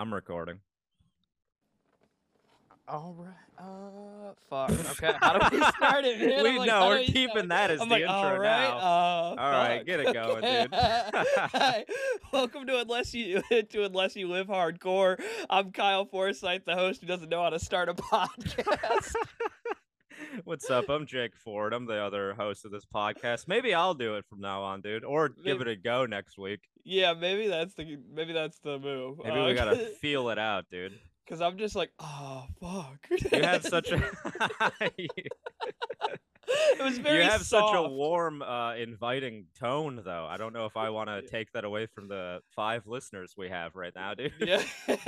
I'm recording. All right. Uh, fuck. Okay. How do we start it, man? We like, know we're keeping that as I'm the like, intro all right. now. Uh, All right, fuck, get it going, okay. dude. Hi. Welcome to Unless You to Unless You Live Hardcore. I'm Kyle Forsyth, the host who doesn't know how to start a podcast. What's up? I'm Jake Ford. I'm the other host of this podcast. Maybe I'll do it from now on, dude, or give it a go next week. yeah, maybe that's the maybe that's the move. Maybe we uh, gotta feel it out, dude. Because I'm just like, oh fuck. You have such a it was very you have such a warm, uh, inviting tone, though. I don't know if I want to take that away from the five listeners we have right now, dude. Yeah.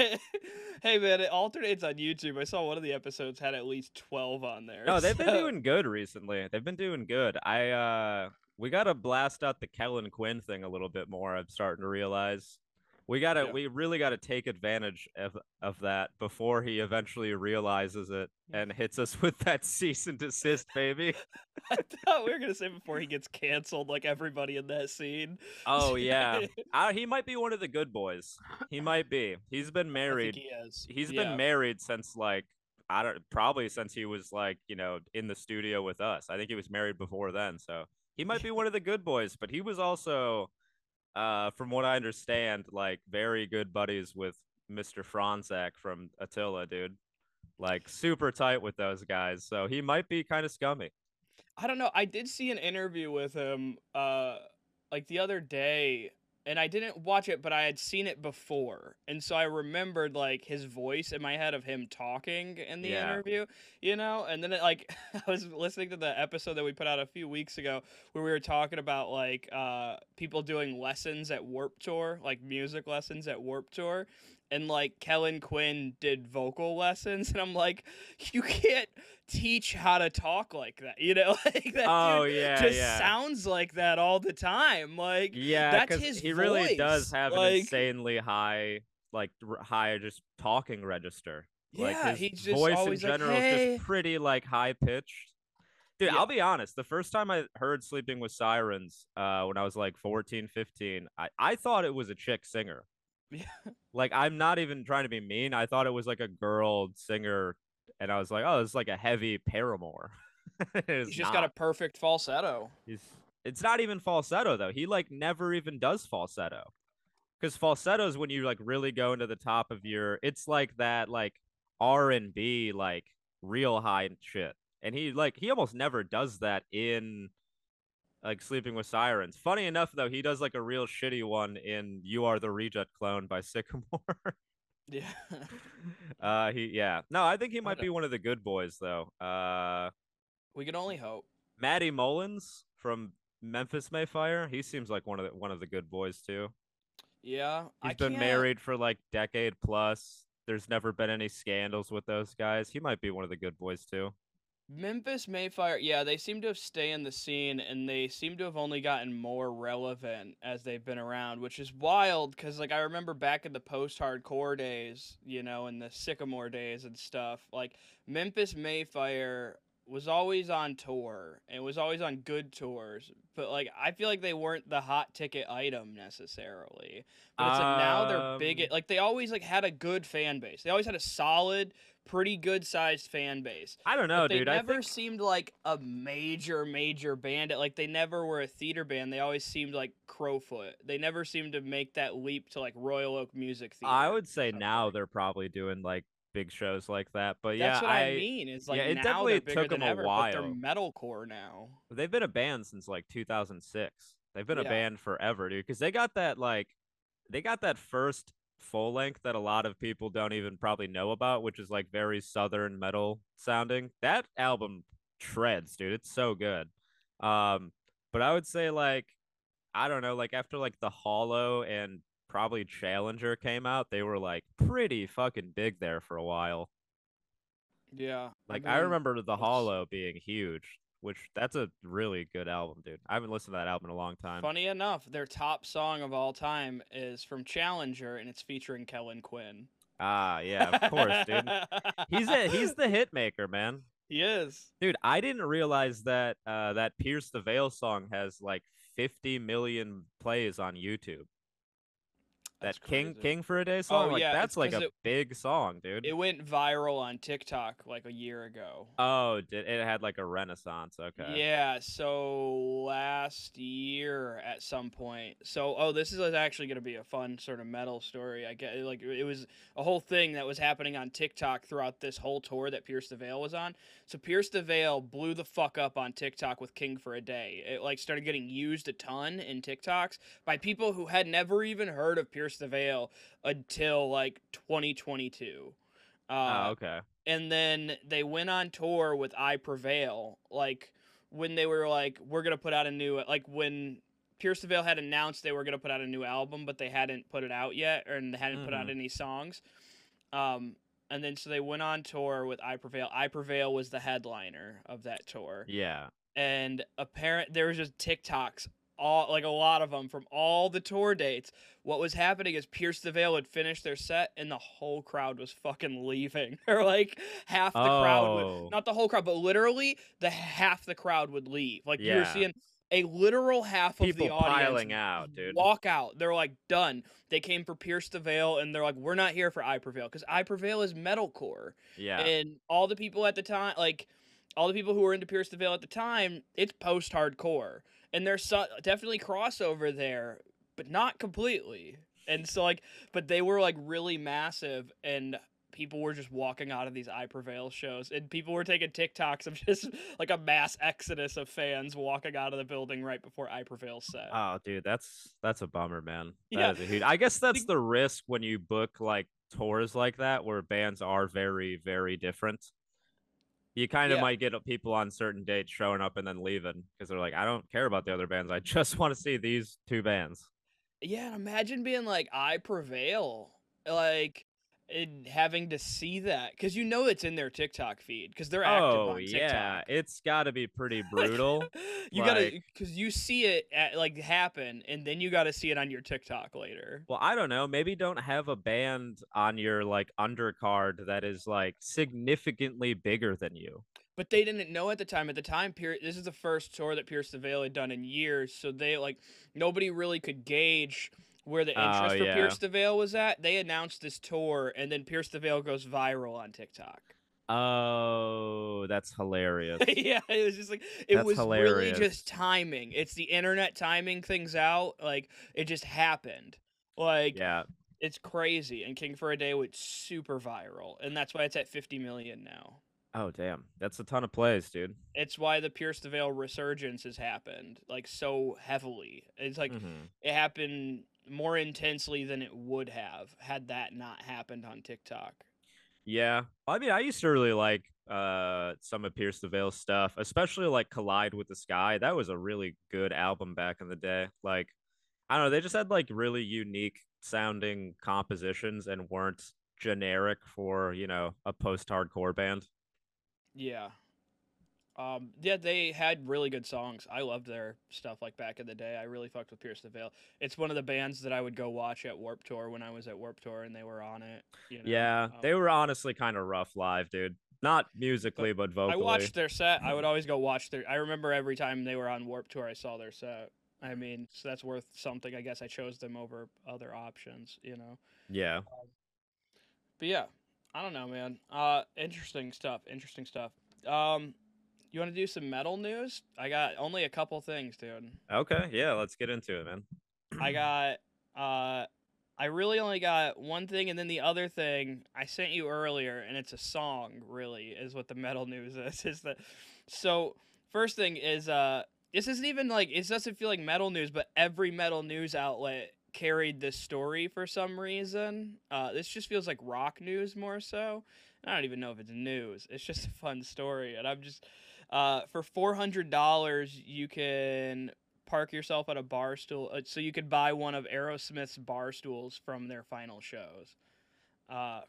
hey man, it alternates on YouTube. I saw one of the episodes had at least twelve on there. No, they've been doing good recently. They've been doing good. I uh we gotta blast out the Kellin Quinn thing a little bit more. I'm starting to realize. We gotta Yeah. we really gotta take advantage of of that before he eventually realizes it and hits us with that cease and desist, baby. I thought we were gonna say before he gets canceled, like everybody in that scene. Oh yeah. Uh, he might be one of the good boys. He might be. He's been I married. think he has. He's Yeah. been married since like I don't probably since he was like, you know, in the studio with us. I think he was married before then, so he might be one of the good boys, but he was also uh from what I understand, like very good buddies with Mr. Fronzak from Attila, dude. Like super tight with those guys. So he might be kind of scummy. I don't know. I did see an interview with him, uh, like the other day, and I didn't watch it, but I had seen it before, and so I remembered like his voice in my head of him talking in the Yeah. interview, you know. And then it, like I was listening to the episode that we put out a few weeks ago where we were talking about like uh people doing lessons at Warped Tour, like music lessons at Warped Tour. And like Kellin Quinn did vocal lessons, and I'm like, you can't teach how to talk like that, you know? Like that Oh dude yeah, just yeah. sounds like that all the time. Like, Yeah, that's his he really does voice, have an insanely high, like high just talking register. like yeah, his he's just voice in always like, general is just pretty like high pitched. Dude, Yeah. I'll be honest. The first time I heard Sleeping with Sirens, uh, when I was like 14, 15, I, I thought it was a chick singer. Yeah. Like, I'm not even trying to be mean. I thought it was like a girl singer, and I was like, oh, it's like a heavy Paramore. He's just got a perfect falsetto. He's it's not even falsetto though. He like never even does falsetto. Cuz falsetto is when you like really go into the top of your it's like that like R&B like real high shit. And he like he almost never does that in like Sleeping with Sirens. Funny enough though, he does like a real shitty one in You Are the Reject Clone by Sycamore. Yeah. uh he yeah. No, I think he might be one of the good boys though. Uh we can only hope. Matty Mullins from Memphis May Fire. He seems like one of the one of the good boys too. Yeah. He's I been can't- married for like decade plus. There's never been any scandals with those guys. He might be one of the good boys too. Memphis May Fire, yeah, they seem to have stayed in the scene and they seem to have only gotten more relevant as they've been around, which is wild because, like, I remember back in the post hardcore days, you know, in the Sycamore days and stuff, like, Memphis May Fire was always on tour and was always on good tours, but, like, I feel like they weren't the hot ticket item necessarily. But it's like now they're big, Um, like, they always, like, had a good fan base. They always had a solid, pretty good sized fan base I don't know, but they dude. I never think seemed like a major, major band. Like they never were a theater band. They always seemed like Crofoot. They never seemed to make that leap to like Royal Oak Music Theater. I would say now they're probably doing like big shows like that. But yeah, That's what I, mean. Is like yeah, it now definitely they're took them a ever, but they're while. metalcore now. they've been a band since like 2006. They've been a band forever, dude. Because they got that like, they got that first full length that a lot of people don't even probably know about, which is like very southern metal sounding. That album shreds, dude. It's so good. Um, but I would say like, I don't know, like after like the Hollow and probably Challenger came out, they were like pretty fucking big there for a while. Yeah. Like I, mean, remember the Hollow being huge, which that's a really good album, dude. I haven't listened to that album in a long time. Funny enough, their top song of all time is from Challenger, and it's featuring Kellin Quinn. Ah, yeah, of course, dude. He's a he's the hit maker, man. he is. Dude, I didn't realize that uh that Pierce the Veil song has like 50 million plays on YouTube. That's that King crazy. King for a Day song. Oh, like yeah, that's like a it- big song, dude. It went viral on TikTok like a year ago. oh, did it had like a renaissance? Okay. Yeah, so last year at some point. So, oh, this is actually going to be a fun sort of metal story. I get like it was a whole thing that was happening on TikTok throughout this whole tour that Pierce the Veil was on. So Pierce the Veil blew the fuck up on TikTok with King for a Day. It like started getting used a ton in TikToks by people who had never even heard of Pierce the Veil until like 2022. Uh, Oh, okay. and then they went on tour with I Prevail. Like when they were like, we're gonna put out a new like when Pierce the Veil had announced they were gonna put out a new album, but they hadn't put it out yet, or and they hadn't put out Mhm. any songs. Um, and then so they went on tour with I Prevail. I Prevail was the headliner of that tour, Yeah. and apparent there was just TikToks. All like a lot of them from all the tour dates. What was happening is Pierce the Veil would finish their set and the whole crowd was fucking leaving. or like half the crowd would Oh. not the whole crowd, but literally the half the crowd would leave. Like you're seeing a literal half of People the audience piling out, dude. walk out. They're like done. They came for Pierce the Veil, and they're like, we're not here for I Prevail because I Prevail is metalcore, Yeah. and all the people at the time, like all the people who were into Pierce the Veil at the time, it's post-hardcore, and there's so, definitely crossover there, but not completely. And so like, but they were like really massive, and people were just walking out of these I Prevail shows, and people were taking TikToks of just like a mass exodus of fans walking out of the building right before I Prevail set. Oh, dude, that's that's a bummer, man. That Yeah. is a huge. I guess that's the risk when you book like tours like that, where bands are very, very different. You kind of Yeah. might get uh, people on certain dates showing up and then leaving because they're like, I don't care about the other bands. I just want to see these two bands. Yeah, imagine being like, I prevail, like, and having to see that because you know it's in their TikTok feed because they're active Oh on TikTok. yeah, it's got to be pretty brutal. you gotta because you see it at, like happen, and then you got to see it on your TikTok later. Well, I don't know. Maybe don't have a band on your like undercard that is like significantly bigger than you. But they didn't know at the time. At the time, Pier- this is the first tour that Pierce the Veil had done in years, so they like nobody really could gauge where the Oh, interest for yeah. Pierce the Veil was at. They announced this tour, and then Pierce the Veil goes viral on TikTok. Oh, that's hilarious. yeah, it was just like it That's was really just timing. It's the internet timing things out. Like it just happened. Like yeah. it's crazy. And King for a Day went super viral, and that's why it's at 50 million now. Oh, damn. That's a ton of plays, dude. It's why the Pierce the Veil resurgence has happened like so heavily. It's like Mhm. it happened more intensely than it would have had that not happened on TikTok. Yeah. I mean, I used to really like uh some of Pierce the Veil stuff, especially like Collide with the Sky. That was a really good album back in the day. Like, I don't know, they just had like really unique sounding compositions and weren't generic for, you know, a post-hardcore band. Yeah. Um, yeah, they had really good songs. I loved their stuff like back in the day. I really fucked with Pierce the Veil. It's one of the bands that I would go watch at Warped Tour when I was at Warped Tour and they were on it. You know? Yeah, Um, they were honestly kind of rough live, dude. Not musically, but, I vocally. I watched their set. I would always go watch their. I remember every time they were on Warped Tour, I saw their set. I mean, so that's worth something. I guess I chose them over other options. You know. Yeah. But yeah, I don't know, man. Uh, interesting stuff. Interesting stuff. Um, you want to do some metal news? I got only a couple things, dude. Okay. Yeah, let's get into it, man. I got uh I really only got one thing and then the other thing I sent you earlier and it's a song really is what the metal news is is that so first thing is uh this isn't even like it doesn't feel like metal news but every metal news outlet carried this story for some reason uh this just feels like rock news more so I don't even know if it's news it's just a fun story and I'm just uh for $400 you can park yourself at a bar stool uh, so you could buy one of Aerosmith's bar stools from their final shows. Uh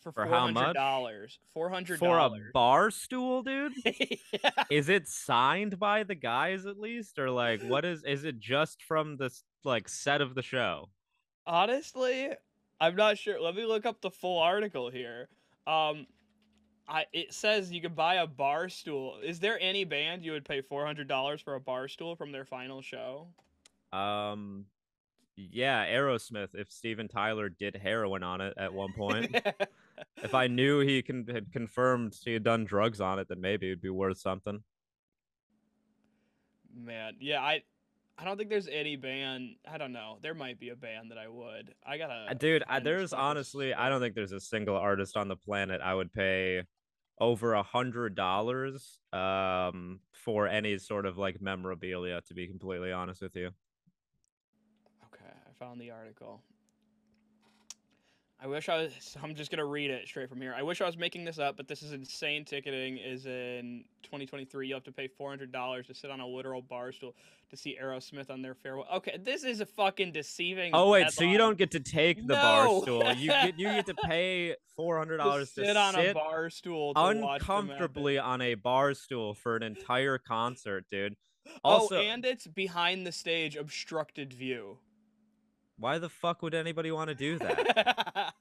for four how hundred much? dollars. Four hundred For a bar stool, dude? yeah. is it signed by the guys at least or like what is is it just from this like set of the show Honestly, I'm not sure. Let me look up the full article here. Um I it says you could buy a bar stool. Is there any band you would pay four hundred dollars for a bar stool from their final show? um Yeah, Aerosmith. If Steven Tyler did heroin on it at one point, if I knew he can had confirmed he had done drugs on it, then maybe it'd be worth something. Man, yeah, I I don't think there's any band. I don't know. There might be a band that I would. I gotta. Uh, Dude, I, there's honestly, I don't think there's a single artist on the planet I would pay over a hundred dollars um for any sort of like memorabilia. To be completely honest with you. Okay, I found the article. I wish I was. I'm just gonna read it straight from here. I wish I was making this up, but this is insane. Ticketing is in 2023. You have to pay $400 to sit on a literal bar stool to see Aerosmith on their farewell. Okay, this is a fucking deceiving. Oh wait, so you don't get to take the bar No. stool. You get you get to pay $400 to sit on a sit bar stool to watch them at uncomfortably on a bar stool for an entire concert, dude. Oh, Also, and it's behind the stage, obstructed view. Why the fuck would anybody want to do that?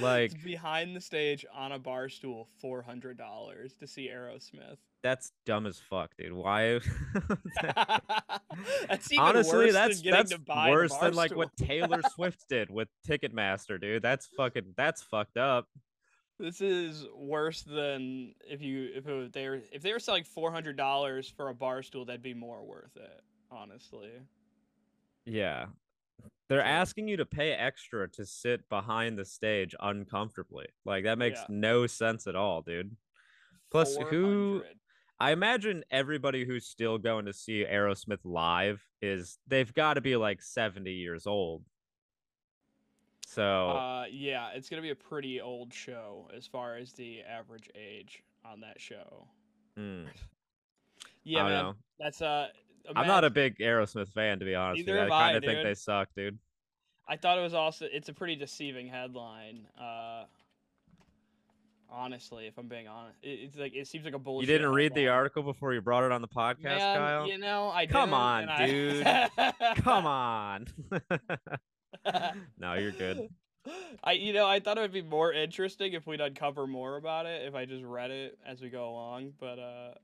Like- it's behind the stage on a bar stool, four hundred dollars to see Aerosmith. That's dumb as fuck, dude. Why? that's even Honestly, worse that's than getting that's to buy the worse than like what. Taylor Swift did with Ticketmaster, dude. That's fucking that's fucked up. This is worse than if you if it, they were if they were selling four hundred dollars for a bar stool, that'd be more worth it. Honestly, Yeah. They're asking you to pay extra to sit behind the stage uncomfortably. Like that makes Yeah. no sense at all, dude. Plus, who I imagine everybody who's still going to see Aerosmith live is they've got to be like 70 years old. So, Uh, yeah, it's gonna be a pretty old show as far as the average age on that show. mm, Yeah, I don't man, know. that's uh. I'm not a big Aerosmith fan, to be honest. with you. I kind of think they suck, dude. I thought it was also. It's a pretty deceiving headline. Uh. Honestly, if I'm being honest, it, it's like it seems like a bullshit. You didn't read the article before you brought it on the podcast, Man, Kyle? you know I Come didn't, on, and I- dude. Come on. no, you're good. I you know I thought it would be more interesting if we'd uncover more about it if I just read it as we go along, but uh,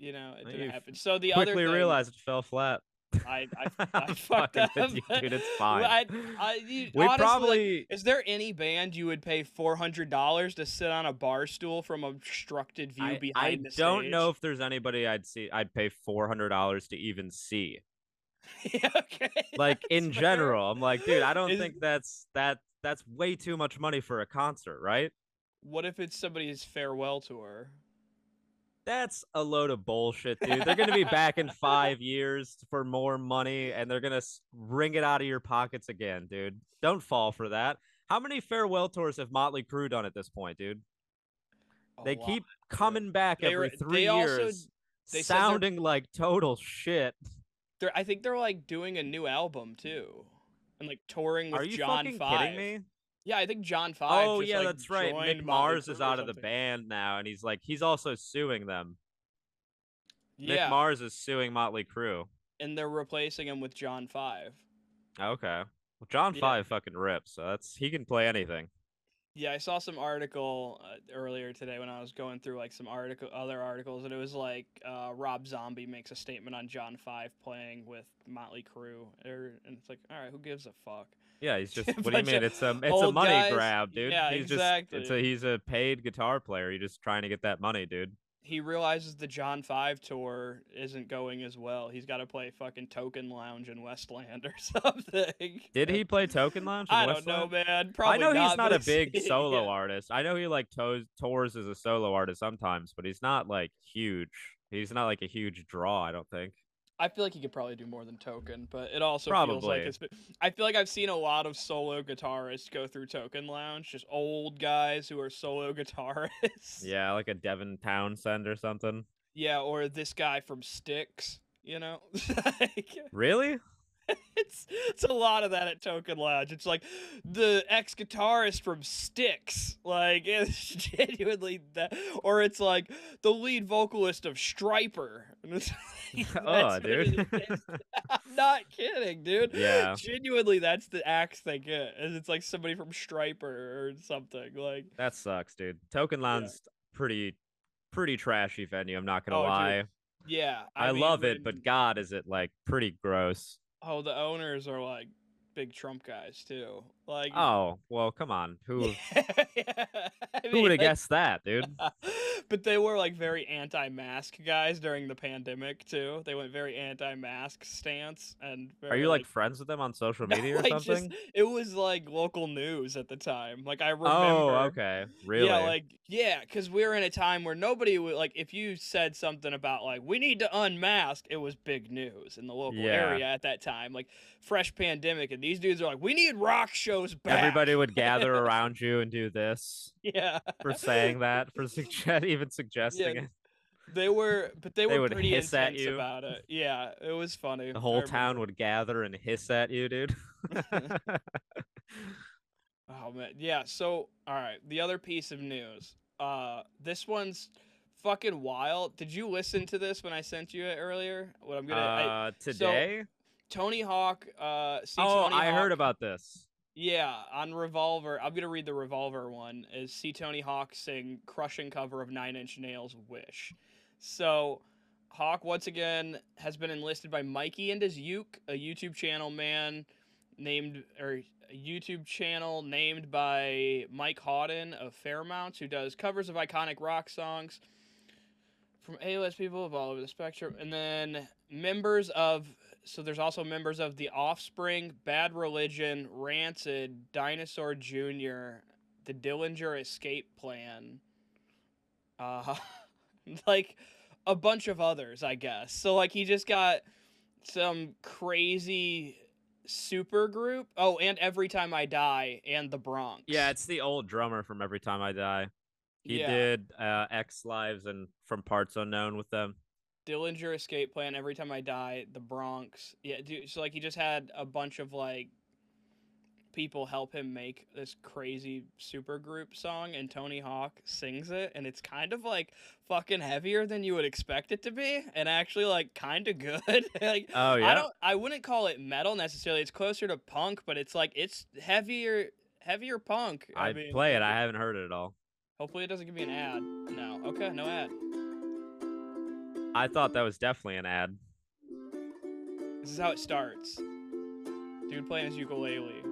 you know it didn't happen. So the other Quickly realized it fell flat. I I, I fucked up. you, dude. It's fine. I, I, you, we honestly, probably is there any band you would pay four hundred dollars to sit on a bar stool from obstructed view I, behind I the stage? don't know if there's anybody I'd see I'd pay four hundred dollars to even see. Okay. Like in fair. general, I'm like, dude, I don't Is- think that's that that's way too much money for a concert, right? What if it's somebody's farewell tour? That's a load of bullshit, dude. They're gonna be back in five years for more money, and they're gonna wring it out of your pockets again, dude. Don't fall for that. How many farewell tours have Motley Crue done at this point, dude? A They lot. keep coming back They every were- three they also- years, they're- sounding like total shit. They're, I think they're like doing a new album too, and like touring with Are you John fucking Five. kidding me? Yeah, I think John Five. Oh just, yeah, like, that's right. Mick Mars is out of the band now, and he's like he's also suing them. Yeah, Mick Mars is suing Motley Crue. and they're replacing him with John Five. Okay. Well, John Yeah. Five fucking rips, so that's he can play anything. Yeah, I saw some article uh, earlier today when I was going through like some article, other articles, and it was like uh, Rob Zombie makes a statement on John Five playing with Motley Crue, er, and it's like, all right, who gives a fuck? Yeah, he's just. What do you mean? It's a it's a money guys. grab, dude. Yeah, he's just. It's a he's a paid guitar player. You're just trying to get that money, dude. He realizes the John Five tour isn't going as well. He's got to play fucking Token Lounge in Westland or something. Did he play Token Lounge? in I don't know, man. Probably I know he's not a big yeah. solo artist. I know he like toes, tours as a solo artist sometimes, but he's not like huge. He's not like a huge draw. I don't think. I feel like he could probably do more than Token, but it also feels Probably. like it's. been- I feel like I've seen a lot of solo guitarists go through Token Lounge, just old guys who are solo guitarists. Yeah, like a Devin Townsend or something. Yeah, or this guy from Styx. You know, like, Really? it's it's a lot of that at Token Lounge. It's like the ex guitarist from Styx, like it's genuinely that, or it's like the lead vocalist of Stryper. And it's like, oh, that's what it dude. I'm not kidding, dude. Yeah. Genuinely, that's the axe they get. And it's like somebody from Stryper or something. Like, that sucks, dude. Token Lounge pretty pretty trashy venue. I'm not gonna Oh, dude. lie. yeah. I, mean, love it, but God, is it like pretty gross? Oh, the owners are like big Trump guys too. Like Oh, well, come on. Who yeah, I who mean, would have like- guessed that, dude? but they were like very anti-mask guys during the pandemic too. They went very anti-mask stance and Are you like friends with them on social media or like, just- something? it was like local news at the time. Like I oh, remember. Oh, okay. Really? Yeah, like yeah, because we were in a time where nobody would like if you said something about like we need to unmask, it was big news in the local Yeah. area at that time. Like fresh pandemic, and these dudes are like, we need rock shows back. Everybody would gather around you and do this yeah, for saying that, for suggest even suggesting Yeah, it. they were, but they, They were would pretty hiss at intense you. about it. Yeah, it was funny. The whole town would gather and hiss at you, dude. Oh man, yeah. So, all right, the other piece of news. Uh, this one's fucking wild. Did you listen to this when I sent you it earlier? What I'm gonna. I, uh, today? Tony Hawk. Uh, oh, Tony I Hawk, heard about this. Yeah, on Revolver. I'm gonna read the Revolver one. Is see Tony Hawk sing crushing cover of Nine Inch Nails' "Wish." So, Hawk once again has been enlisted by Mikey and his Uke, a YouTube channel man named or a YouTube channel named by Mike Hawden of Fairmounts, who does covers of iconic rock songs from A-list people of all over the spectrum, and then members of. So there's also members of The Offspring, Bad Religion, Rancid, Dinosaur Jr., The Dillinger Escape Plan, uh, like a bunch of others, I guess. So like he just got some crazy super group. Oh, and Every Time I Die and The Bronx. Yeah, it's the old drummer from Every Time I Die. He Yeah. did uh, Ex Lives and From Parts Unknown with them. Dillinger Escape Plan, Every Time I Die, The Bronx. Yeah, dude. So like he just had a bunch of like people help him make this crazy super group song, and Tony Hawk sings it, and it's kind of like fucking heavier than you would expect it to be, and actually like kind of good. like Oh I yeah. don't, I wouldn't call it metal necessarily. It's closer to punk, but it's like it's heavier, heavier punk. I I'd mean, play it. I haven't heard it at all. Hopefully, it doesn't give me an ad. No. Okay, no ad. I thought that was definitely an ad. This is how it starts. Dude playing his ukulele.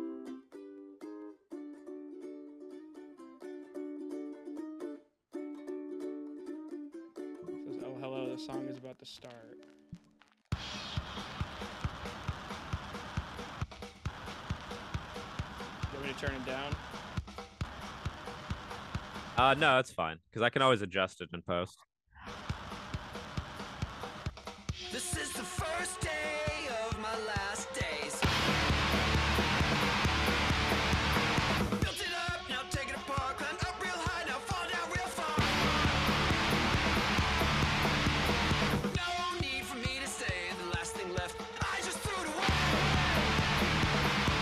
Says, oh hello, the song is about to start. You want me to turn it down? Uh, no, that's fine because I can always adjust it in post.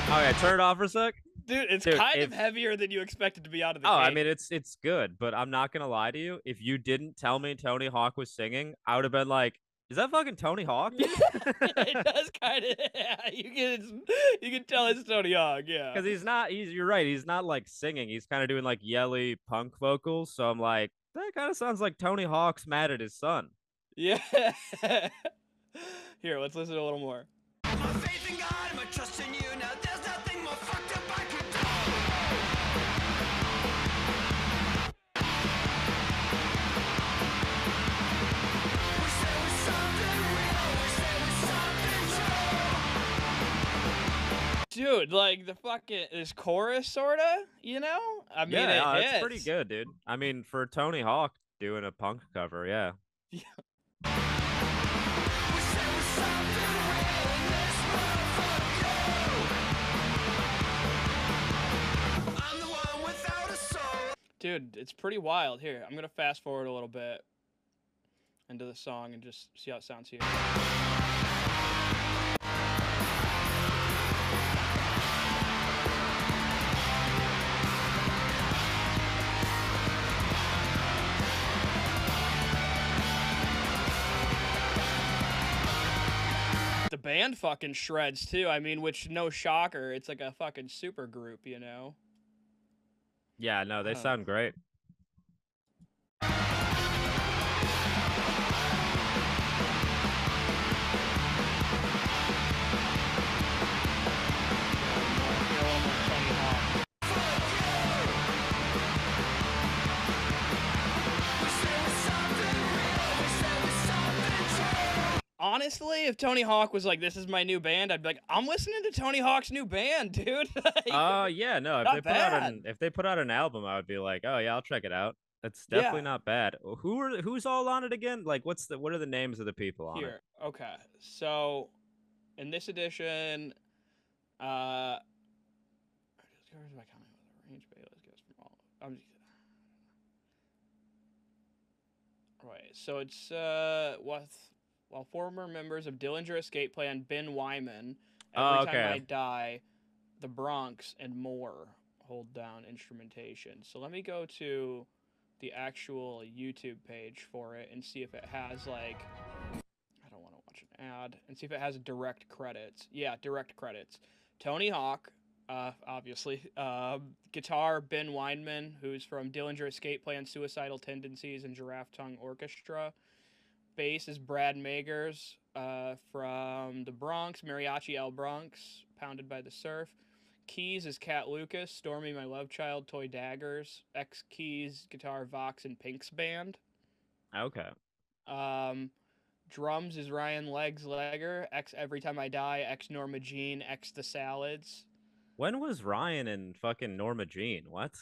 Oh yeah, turn it off for a sec. Dude, it's Dude, kind if- of heavier than you expected to be out of the game. Oh, I mean it's it's good, but I'm not gonna lie to you. If you didn't tell me Tony Hawk was singing, I would have been like, "Is that fucking Tony Hawk?" it does kind of. Yeah, you can you can tell it's Tony Hawk. Yeah. Because he's not. He's you're right. He's not like singing. He's kind of doing like yelly punk vocals. So I'm like, that kind of sounds like Tony Hawk's mad at his son. Yeah. Here, let's listen to a little more. Dude, like the fucking this chorus sorta, you know? I mean, yeah, it uh, it's pretty good, dude. I mean, for Tony Hawk doing a punk cover, yeah. Wish there was something real in this motherfucker. I'm the one without a soul. Dude, it's pretty wild. Here, I'm gonna fast forward a little bit into the song and just see how it sounds here. Band fucking shreds too. I mean, which no shocker, it's like a fucking super group, you know. Yeah, no, they Huh. sound great. Honestly, if Tony Hawk was like, "This is my new band," I'd be like, "I'm listening to Tony Hawk's new band, dude." Like, Uh yeah, no. If they put out an if they put out an album, I would be like, oh yeah, I'll check it out. It's Yeah. definitely not bad. Who are who's all on it again? Like, what's the what are the names of the people on it? Here, okay. So, in this edition, uh, discovers by counting with a range Bayless goes from all. I'm just, right. So it's uh, while former members of Dillinger Escape Plan, Ben Weinman, Oh, every time I die, the Bronx and more hold down instrumentation. So let me go to the actual YouTube page for it and see if it has like I don't want to watch an ad and see if it has direct credits. Yeah, direct credits. Tony Hawk, uh, obviously. Uh, guitar Ben Weinman, who's from Dillinger Escape Plan, Suicidal Tendencies, and Giraffe Tongue Orchestra. Bass is Brad Magers uh, from the Bronx, Mariachi El Bronx, Pounded by the Surf. Keys is Cat Lucas, Stormy My Love Child, Toy Daggers, X Keys, guitar Vox and Pink's band. Okay. Um, drums is Ryan Legs Leger, X Every Time I Die, X Norma Jean, X The Salads. When was Ryan and fucking Norma Jean? What?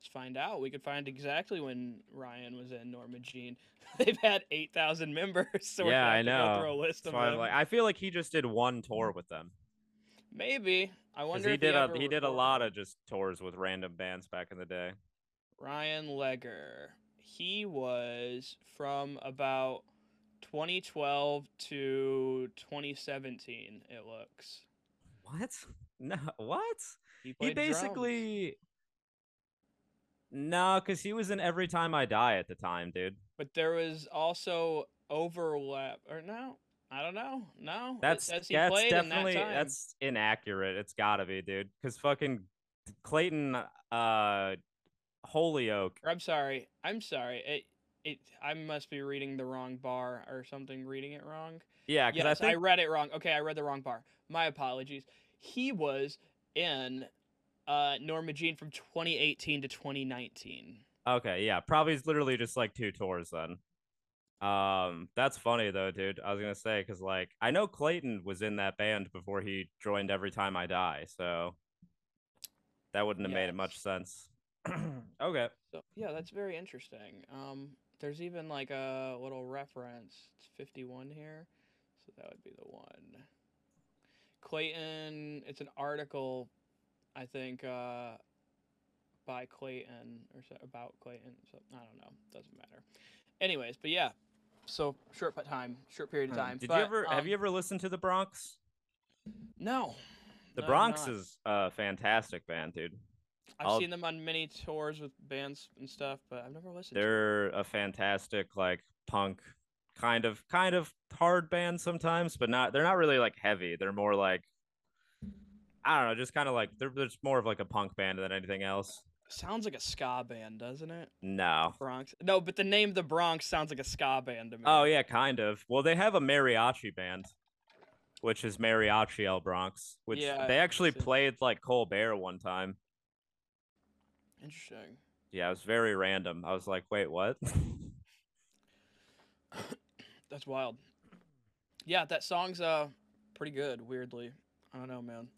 Let's find out. We could find exactly when Ryan was in Norma Jean. They've had 8,000 members, so we're yeah, I know. go through a list That's of them. like, I feel like he just did one tour with them. Maybe. I wonder he did a ever he did a lot of just tours with random bands back in the day. Ryan Leger. He was from about 2012 to 2017. It looks. What? No, what? He, He played drums. No, because he was in Every Time I Die at the time, dude. But there was also overlap, or no? I don't know. No, That's that's definitely in that that's inaccurate. It's gotta be, dude. Because fucking Clayton uh Holyoak. I'm sorry. I'm sorry. It it I must be reading the wrong bar or something. Reading it wrong. Yeah, because Yes, I I, read it wrong. Okay, I read the wrong bar. My apologies. He was in uh, Norma Jean from 2018 to 2019. Okay, yeah, probably it's literally just like two tours then. Um, that's funny though, dude. I was gonna say because like I know Clayton was in that band before he joined Every Time I Die, so that wouldn't have made it much sense. okay, So yeah, that's very interesting. Um, there's even like a little reference. It's 51 here, so that would be the one. Clayton. It's an article, I think, uh, by Clayton or so, about Clayton. So I don't know. Doesn't matter. Anyways, but yeah. So short time, short period of time. did but, you ever have um, you ever listened to the Bronx? No. The no, Bronx is a fantastic band, dude. I've I'll- seen them on many tours with bands and stuff, but I've never listened. to 'em. They're a fantastic like punk kind of kind of hard band sometimes, but not they're not really like heavy. They're more like I don't know, just kind of like they're there's more of like a punk band than anything else. Sounds like a ska band, doesn't it? No. Bronx. No, but the name the Bronx sounds like a ska band to me. Oh yeah, kind of. Well, they have a mariachi band, which is Mariachi El Bronx, which Yeah, they actually played like Colbert one time. Interesting. Yeah, it was very random. I was like, wait, what? That's wild. Yeah, that song's uh pretty good. Weirdly, I don't know, man.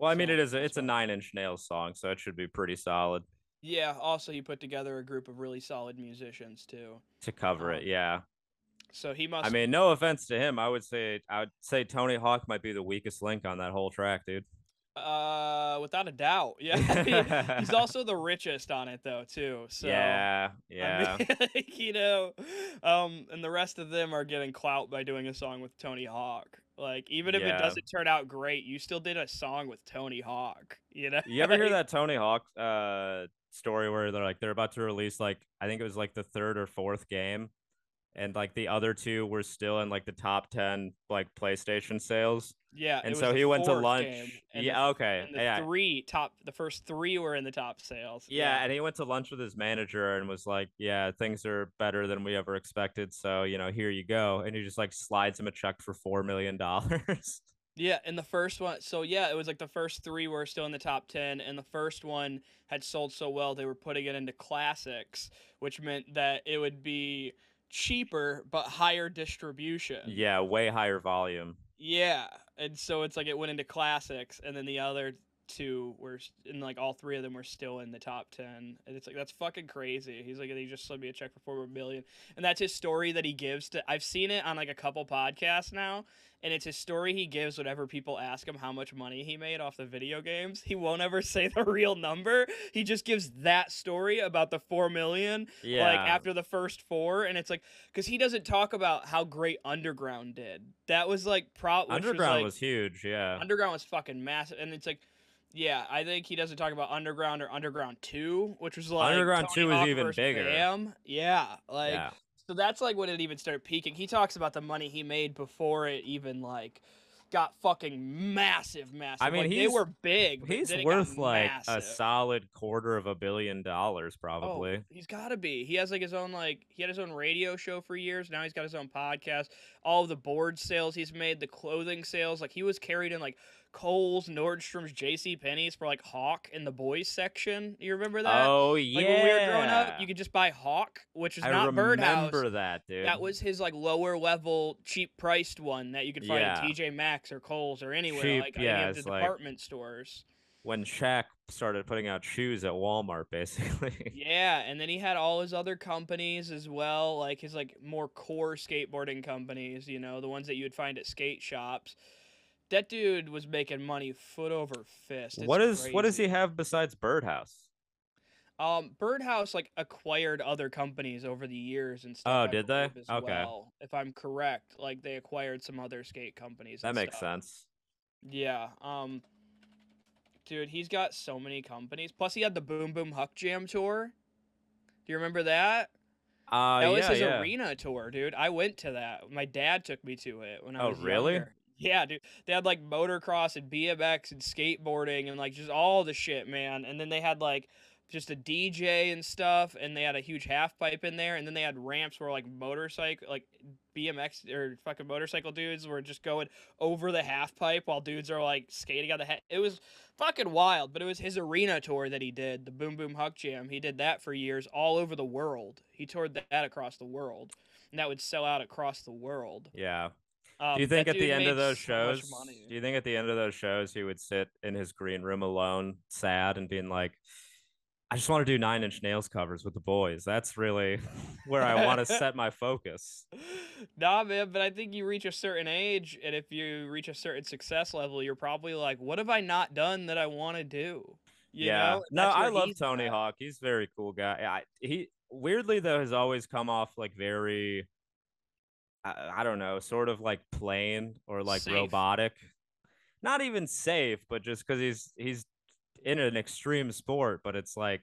Well, I mean, So, it is a, it's a. Nine Inch Nails song, so it should be pretty solid Yeah. Also, he put together a group of really solid musicians too. to cover it. Um, Yeah. So he must. I mean, no offense to him. I would say I would say Tony Hawk might be the weakest link on that whole track, dude. uh, without a doubt. Yeah. He- He's also the richest on it though too. So. yeah, I yeah. mean, like, you know, um, and the rest of them are getting clout by doing a song with Tony Hawk. Like, even if Yeah. it doesn't turn out great, you still did a song with Tony Hawk. You know? you ever hear that Tony Hawk uh story where they're like they're about to release like I think it was like the third or fourth game, and like the other two were still in like the top ten like PlayStation sales, Yeah. and so he went to lunch. yeah, the, okay, the yeah, three top, the first three were in the top sales. Yeah, and he went to lunch with his manager and was like, "Yeah, things are better than we ever expected. So you know, here you go." And he just like slides him a check for four million dollars. Yeah, and the first one, so yeah, it was like the first three were still in the top 10, and the first one had sold so well, they were putting it into classics, which meant that it would be cheaper but higher distribution. Yeah, way higher volume. Yeah, and so it's like it went into classics, and then the other two were, and like all three of them were still in the top ten. And it's like that's fucking crazy. He's like, he just sent me a check for four million, and that's his story that he gives to. I've seen it on like a couple podcasts now, and it's his story he gives whenever people ask him how much money he made off the video games. He won't ever say the real number. He just gives that story about the four million, Yeah. like after the first four, and it's like because he doesn't talk about how great Underground did. That was like pro. Underground was, was, huge, yeah. Underground was fucking massive, and it's like, yeah, I think he doesn't talk about Underground or Underground Two, which was like Underground Tony 2 is even bigger. Bam. Yeah, like yeah. so that's like when it even started peaking. He talks about the money he made before it even like got fucking massive, massive. I mean, like, they were big. He's then it got worth like a solid quarter of a billion dollars, Oh, probably. he's got to be. He has like his own like he had his own radio show for years. Now he's got his own podcast. All the board sales he's made, the clothing sales, like he was carried in like Kohl's, Nordstrom's, J.C. Penney's for like Hawk in the boys section. You remember that? Oh yeah. Like when we were growing up, you could just buy Hawk, which is I not Birdhouse. remember that, dude. That was his like lower level, cheap priced one that you could find Yeah. at TJ Maxx or Kohl's or anywhere Cheap, like yeah, any of the it's like- department stores. when Shaq started putting out shoes at Walmart, basically. Yeah, and then he had all his other companies as well, like his like more core skateboarding companies, you know, the ones that you would find at skate shops. That dude was making money foot over fist. It's what is what does he have besides Birdhouse? Um, Birdhouse like acquired other companies over the years and stuff. Oh, did they? Okay. well, if I'm correct, like they acquired some other skate companies. That makes stuff. sense. Yeah. Um dude, he's got so many companies. Plus he had the Boom Boom Huck Jam tour. Do you remember that? Uh, that was yeah, his yeah. arena tour, dude. I went to that. My dad took me to it when I Oh, was Oh, really? younger. Yeah, dude. They had like motocross and BMX and skateboarding and like just all the shit, man. And then they had like just a DJ and stuff, and they had a huge half pipe in there, and then they had ramps where like motorcycle, like BMX or fucking motorcycle dudes were just going over the half pipe while dudes are like skating on the head. It was fucking wild, but it was his arena tour that he did, the Boom Boom Huck Jam. He did that for years all over the world. He toured that across the world, and that would sell out across the world. Yeah. Um, Do you think at the end of those so shows? money. Do you think at the end of those shows he would sit in his green room alone, sad, and being like, "I just want to do Nine Inch Nails covers with the boys. That's really where I want to set my focus." nah, man, but I think you reach a certain age, and if you reach a certain success level, you're probably like, "What have I not done that I want to do?" You yeah. No, I love Tony at. Hawk. He's a very cool guy. I, he weirdly though has always come off like very I, I don't know, sort of like plain or like Safe. robotic. Not even safe, but just because he's he's in an extreme sport, but it's like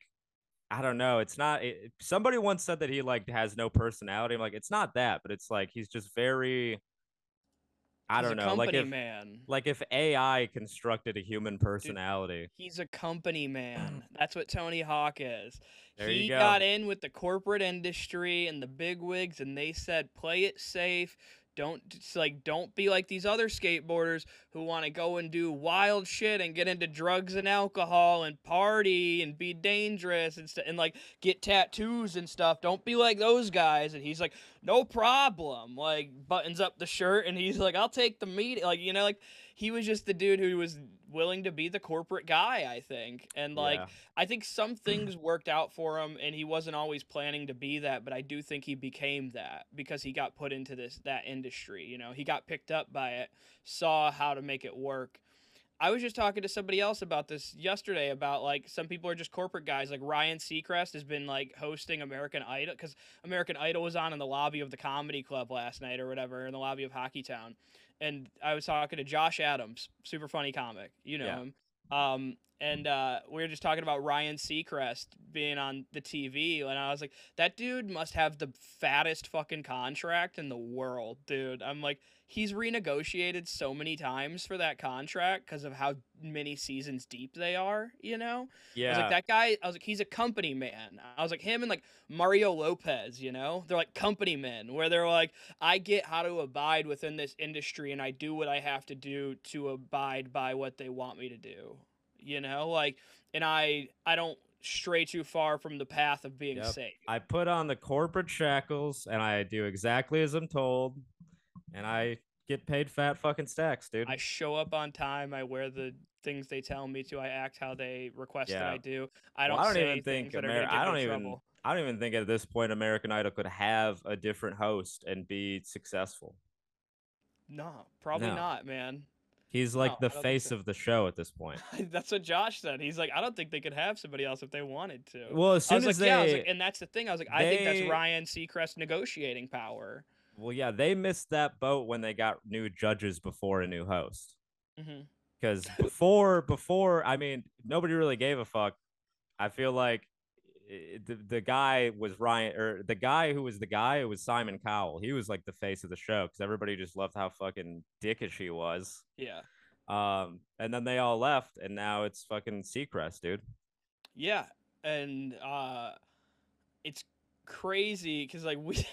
I don't know. It's not. It, somebody once said that he like has no personality. I'm like, it's not that, but it's like he's just very. I He's don't know. Like if man. like if AI constructed a human personality. He's a company man. That's what Tony Hawk is. There he go. got in with the corporate industry and the big wigs, and they said, "Play it safe. Don't like don't be like these other skateboarders who want to go and do wild shit and get into drugs and alcohol and party and be dangerous and st- and like get tattoos and stuff. Don't be like those guys." And he's like, "No problem." Like buttons up the shirt, and he's like, "I'll take the meat." Like you know, like he was just the dude who was willing to be the corporate guy. I think, and like. Yeah. I think some things worked out for him and he wasn't always planning to be that, but I do think he became that because he got put into this that industry, you know. He got picked up by it, saw how to make it work. I was just talking to somebody else about this yesterday about like some people are just corporate guys like Ryan Seacrest has been like hosting American Idol cuz American Idol was on in the lobby of the comedy club last night or whatever in the lobby of Hockey Town. And I was talking to Josh Adams, super funny comic. You know Yeah. him. Um, and uh, we were just talking about Ryan Seacrest being on the TV, and I was like, that dude must have the fattest fucking contract in the world, dude. I'm like, he's renegotiated so many times for that contract because of how many seasons deep they are, you know? I was Yeah. like, that guy, I was like, he's a company man. I was like, him and like Mario Lopez, you know? They're like company men where they're like, I get how to abide within this industry and I do what I have to do to abide by what they want me to do. You know? Like, and I, I don't stray too far from the path of being Yep. safe. I put on the corporate shackles and I do exactly as I'm told, and I get paid fat fucking stacks, dude. I show up on time. I wear the things they tell me to. I act how they request that I do. I don't, I don't even think things that are Amer- gonna get I don't even trouble. I don't even think at this point American Idol could have a different host and be successful. No, probably No. not, man. He's like No, the I face so. of the show at this point. That's what Josh said. He's like, I don't think they could have somebody else if they wanted to. Well, as I soon was as like, they, yeah, I was like, and that's the thing. I was like, I think that's Ryan Seacrest negotiating power. Well, yeah, they missed that boat when they got new judges before a new host. because before before i mean nobody really gave a fuck. I feel like the, the guy was ryan or the guy who was the guy was simon cowell. He was like the face of the show because everybody just loved how fucking dickish he was. Yeah, um and then they all left and now it's fucking seacrest dude. Yeah, and uh, it's crazy because like we.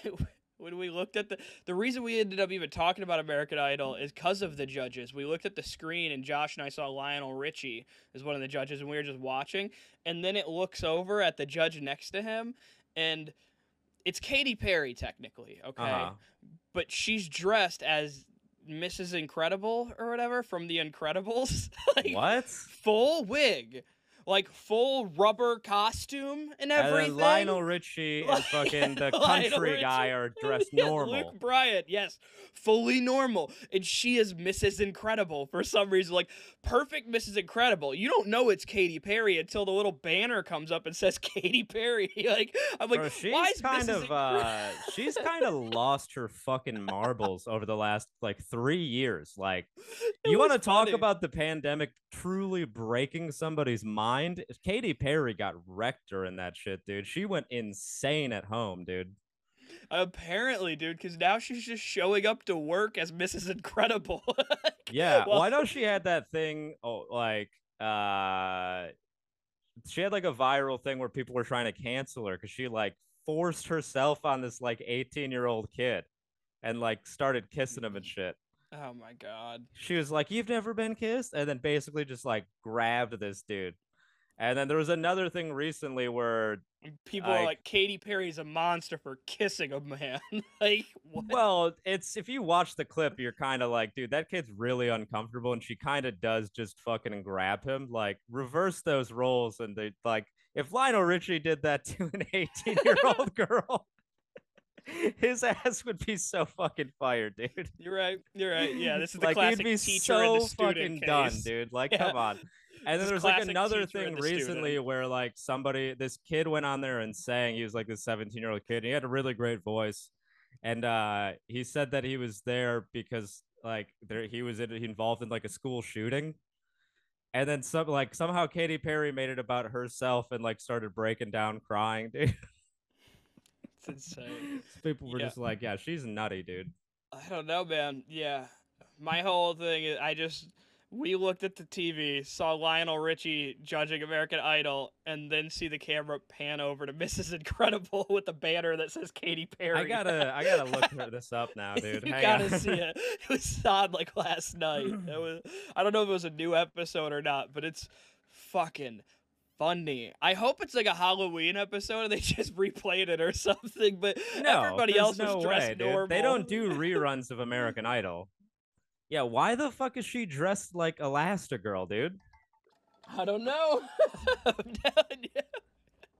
When we looked at the the reason we ended up even talking about American Idol is because of the judges. We looked at the screen and Josh and I saw Lionel Richie as one of the judges, and we were just watching. And then it looks over at the judge next to him, and it's Katy Perry technically, okay, uh-huh. but she's dressed as Mrs. Incredible or whatever from The Incredibles. like, what Full wig, like full rubber costume and and everything. then lionel richie and fucking the country guy are dressed normal Luke Bryan, yes, fully normal, and she is Mrs. Incredible for some reason, like perfect Mrs. Incredible. You don't know it's Katy Perry until the little banner comes up and says Katy Perry. like I'm like, Bro, she's why is kind Mrs. of uh she's kind of lost her fucking marbles over the last like three years. Like It you want to talk about the pandemic truly breaking somebody's mind? Katy Perry got wrecked during that shit, dude. She went insane at home, dude. Apparently, dude, because now she's just showing up to work as Mrs. Incredible. Yeah. well, Well- I know she had that thing oh, like uh she had like a viral thing where people were trying to cancel her because she like forced herself on this like 18 year old kid and like started kissing him and shit. oh my god. she was like, "You've never been kissed," and then basically just like grabbed this dude. And then there was another thing recently where, People are Like- Katy Perry's a monster for kissing a man. like, what? well, it's if you watch the clip, you're kind of like, dude, that kid's really uncomfortable, and she kind of does just fucking grab him. Like, reverse those roles, and they like, if Lionel Richie did that to an 18 year old girl. His ass would be so fucking fired, dude. You're right. You're right. Yeah, this is the like classic he'd be teacher so and the student fucking case. done, dude. Like, Yeah. come on. And then there's like another thing recently student. where like somebody, this kid went on there and sang. He was like this 17 year old kid. And he had a really great voice, and uh, he said that he was there because like there he was in, involved in like a school shooting. And then some like somehow Katy Perry made it about herself and like started breaking down crying, dude. It's insane. People were Yeah. just like, "Yeah, she's nutty, dude." I don't know, man. Yeah, my whole thing is I just we looked at the TV, saw Lionel Richie judging American Idol, and then see the camera pan over to Mrs. Incredible with a banner that says Katy Perry. I gotta, I gotta look this up now, dude. you Hang gotta on. see it. It was on like last night. It was. I don't know if it was a new episode or not, but it's fucking funny. I hope it's like a Halloween episode and they just replayed it or something. But No, everybody else no was dressed way, dude. normal. They don't do reruns of American Idol. Yeah, why the fuck is she dressed like Elastigirl, dude? I don't know. I'm telling you.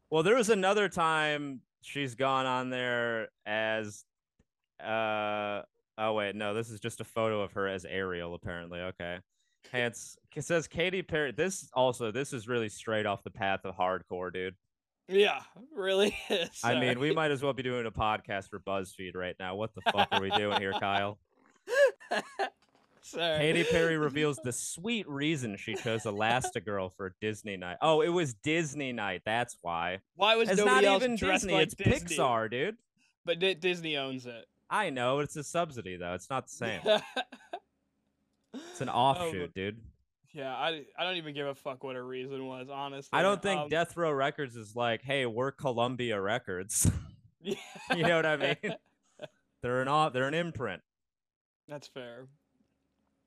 Well, there was another time she's gone on there as uh oh wait, no, this is just a photo of her as Ariel, apparently. Okay. Hence it says Katy Perry. This also this is really straight off the path of hardcore, dude. Yeah, really is. I mean, we might as well be doing a podcast for BuzzFeed right now. What the fuck are we doing here, Kyle? Sorry. Katy Perry reveals the sweet reason she chose Elastigirl for Disney night. Oh, it was Disney night. That's why. Why was It's nobody not else even dressed Disney. like it's Disney? Pixar, dude. But Di- Disney owns it. I know it's a subsidy though. It's not the same. It's an Oh, offshoot, but- dude. yeah, I, I don't even give a fuck what her reason was, honestly. I don't think Um, Death Row Records is like, hey, we're Columbia Records. you know what I mean? They're an off. They're an imprint. That's fair.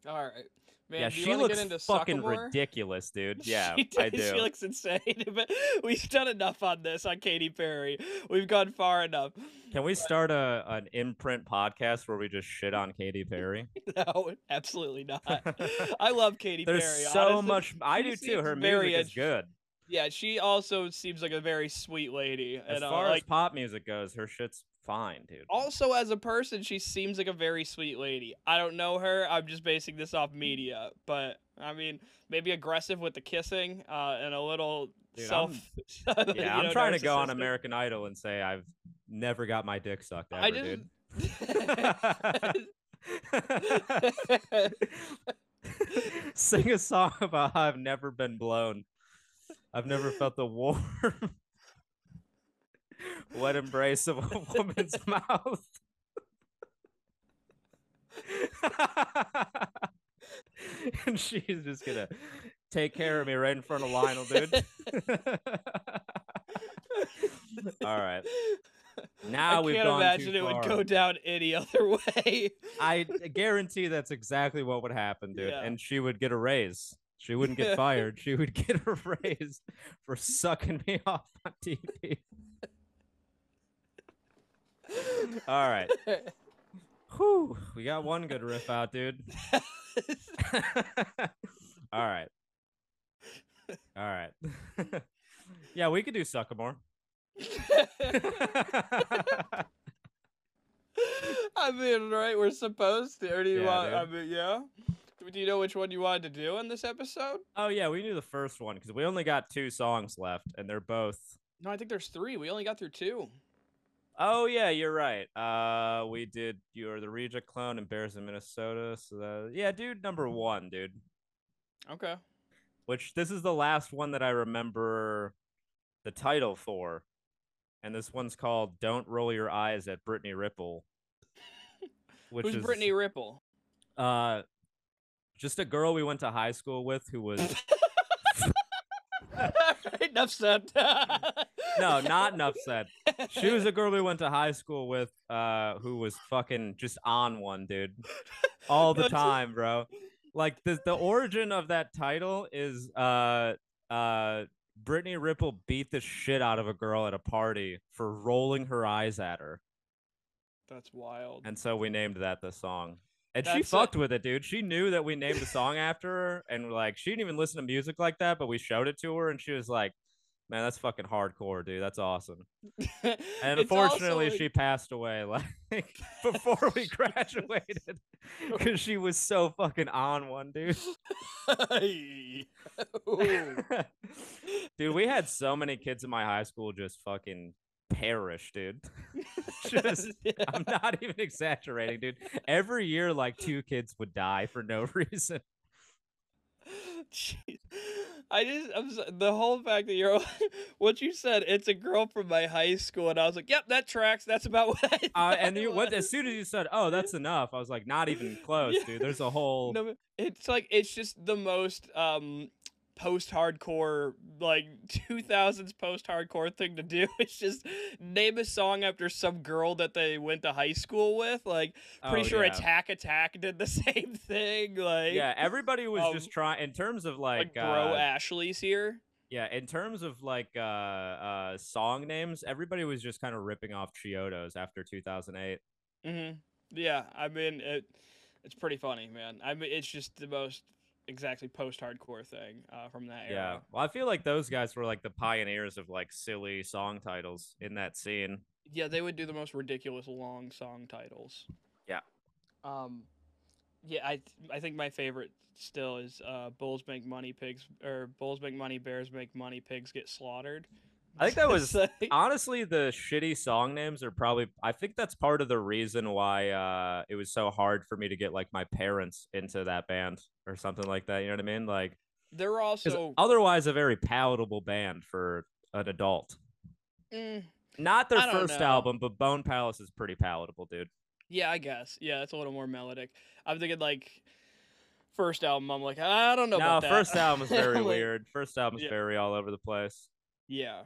All right. Man, yeah, she looks fucking ridiculous, dude. Yeah, she, I do. She looks insane. But we've done enough on this on Katy Perry. We've gone far enough. Can we start a an imprint podcast where we just shit on Katy Perry? No, absolutely not. I love Katy There's Perry. so honestly. much. I do too. Her music is good. Yeah, she also seems like a very sweet lady. As and, uh, far like, as pop music goes, her shit's fine, dude. also as a person, she seems like a very sweet lady. I don't know her. I'm just basing this off media, but I mean, maybe aggressive with the kissing uh, and a little Dude, self. I'm- Yeah, I'm know, trying to go on. American Idol and say I've never got my dick sucked ever, I just. dude. Sing a song about how I've never been blown. I've never felt the warm, wet embrace of a woman's mouth. and she's just gonna take care of me right in front of Lionel, dude. All right. Now I we've can't gone imagine too it would go down any other way. I guarantee that's exactly what would happen, dude. Yeah. And she would get a raise. She wouldn't get fired. She would get a raise for sucking me off on TV. All right. Whew. We got one good riff out, dude. All right. All right. yeah, we could do Suckamore. I mean, right? We're supposed to. Or do you Yeah, want? I mean, yeah. Do you know which one you wanted to do in this episode? oh yeah, we knew the first one because we only got two songs left, and they're both No, I think there's three. We only got through two. Oh yeah, you're right. Uh, we did. You're the reject clone and Bears in Minnesota. So that, yeah, dude, number one, dude. Okay. Which this is the last one that I remember the title for, and this one's called "Don't Roll Your Eyes at Brittany Ripple." Which Who's is Brittany Ripple? Uh, just a girl we went to high school with who was Enough said. no, not enough said. She was a girl we went to high school with, uh, who was fucking just on one, dude, all the time, bro. Like the the origin of that title is uh uh Brittany Ripple beat the shit out of a girl at a party for rolling her eyes at her, That's wild. and so we named that the song. And she That's a- fucked with it, dude. She knew that we named the song after her, and like she didn't even listen to music like that, but we showed it to her, and she was like, "Man, that's fucking hardcore, dude. That's awesome." And also, unfortunately, she passed away like before we graduated because she was so fucking on one, dude. Dude, we had so many kids in my high school just fucking perish, dude. just, I'm not even exaggerating, dude. Every year, like two kids would die for no reason. Jeez. I just I'm so, the whole fact that you're what you said. It's a girl from my high school, and I was like, "Yep, that tracks. That's about what." I Uh, and you, what, as soon as you said, "Oh, that's enough," I was like, "Not even close, Yeah. dude." There's a whole. No, it's like it's just the most um post-hardcore like 2000s post-hardcore thing to do. It's just name a song after some girl that they went to high school with. Like pretty Oh, sure yeah. attack attack did the same thing like yeah, everybody was um, just trying in terms of like, like, bro uh, ashley's here. yeah, in terms of like uh uh song names, everybody was just kind of ripping off Chiodos after 2008. hmm yeah i mean it it's pretty funny man. I mean it's just the most exactly post-hardcore thing uh, from that Yeah. Well, I feel like those guys were like the pioneers of like silly song titles in that scene. Yeah, they would do the most ridiculous long song titles. Yeah. Um, yeah, I th- I think my favorite still is uh, "Bulls make money, pigs or Bulls make money, bears make money, pigs get slaughtered." I think that was like- honestly the shitty song names are probably I think that's part of the reason why uh it was so hard for me to get like my parents into that band or something like that. You know what I mean? Like they're also otherwise a very palatable band for an adult. Mm, Not their first know. album, but Bone Palace is pretty palatable, dude. yeah, I guess. Yeah, it's a little more melodic. I'm thinking like first album. I'm like, I don't know No, about that. first album is very like, weird. First album is Yeah. very all over the place. Yeah.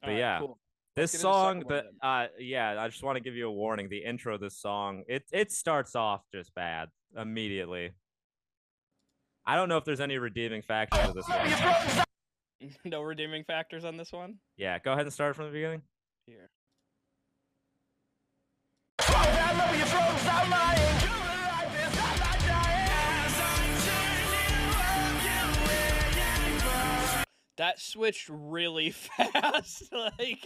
But Alright, yeah. cool. This the song, one that uh, yeah, I just want to give you a warning. The intro of this song, it it starts off just bad immediately. I don't know if there's any redeeming factors of this one. no redeeming factors on this one. Yeah, go ahead and start from the beginning. Here. That switched really fast. like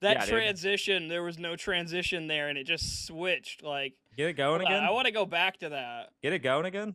that Yeah, dude. transition, there was no transition there, and it just switched. Like Get it going I- again. I want to go back to that. Get it going again.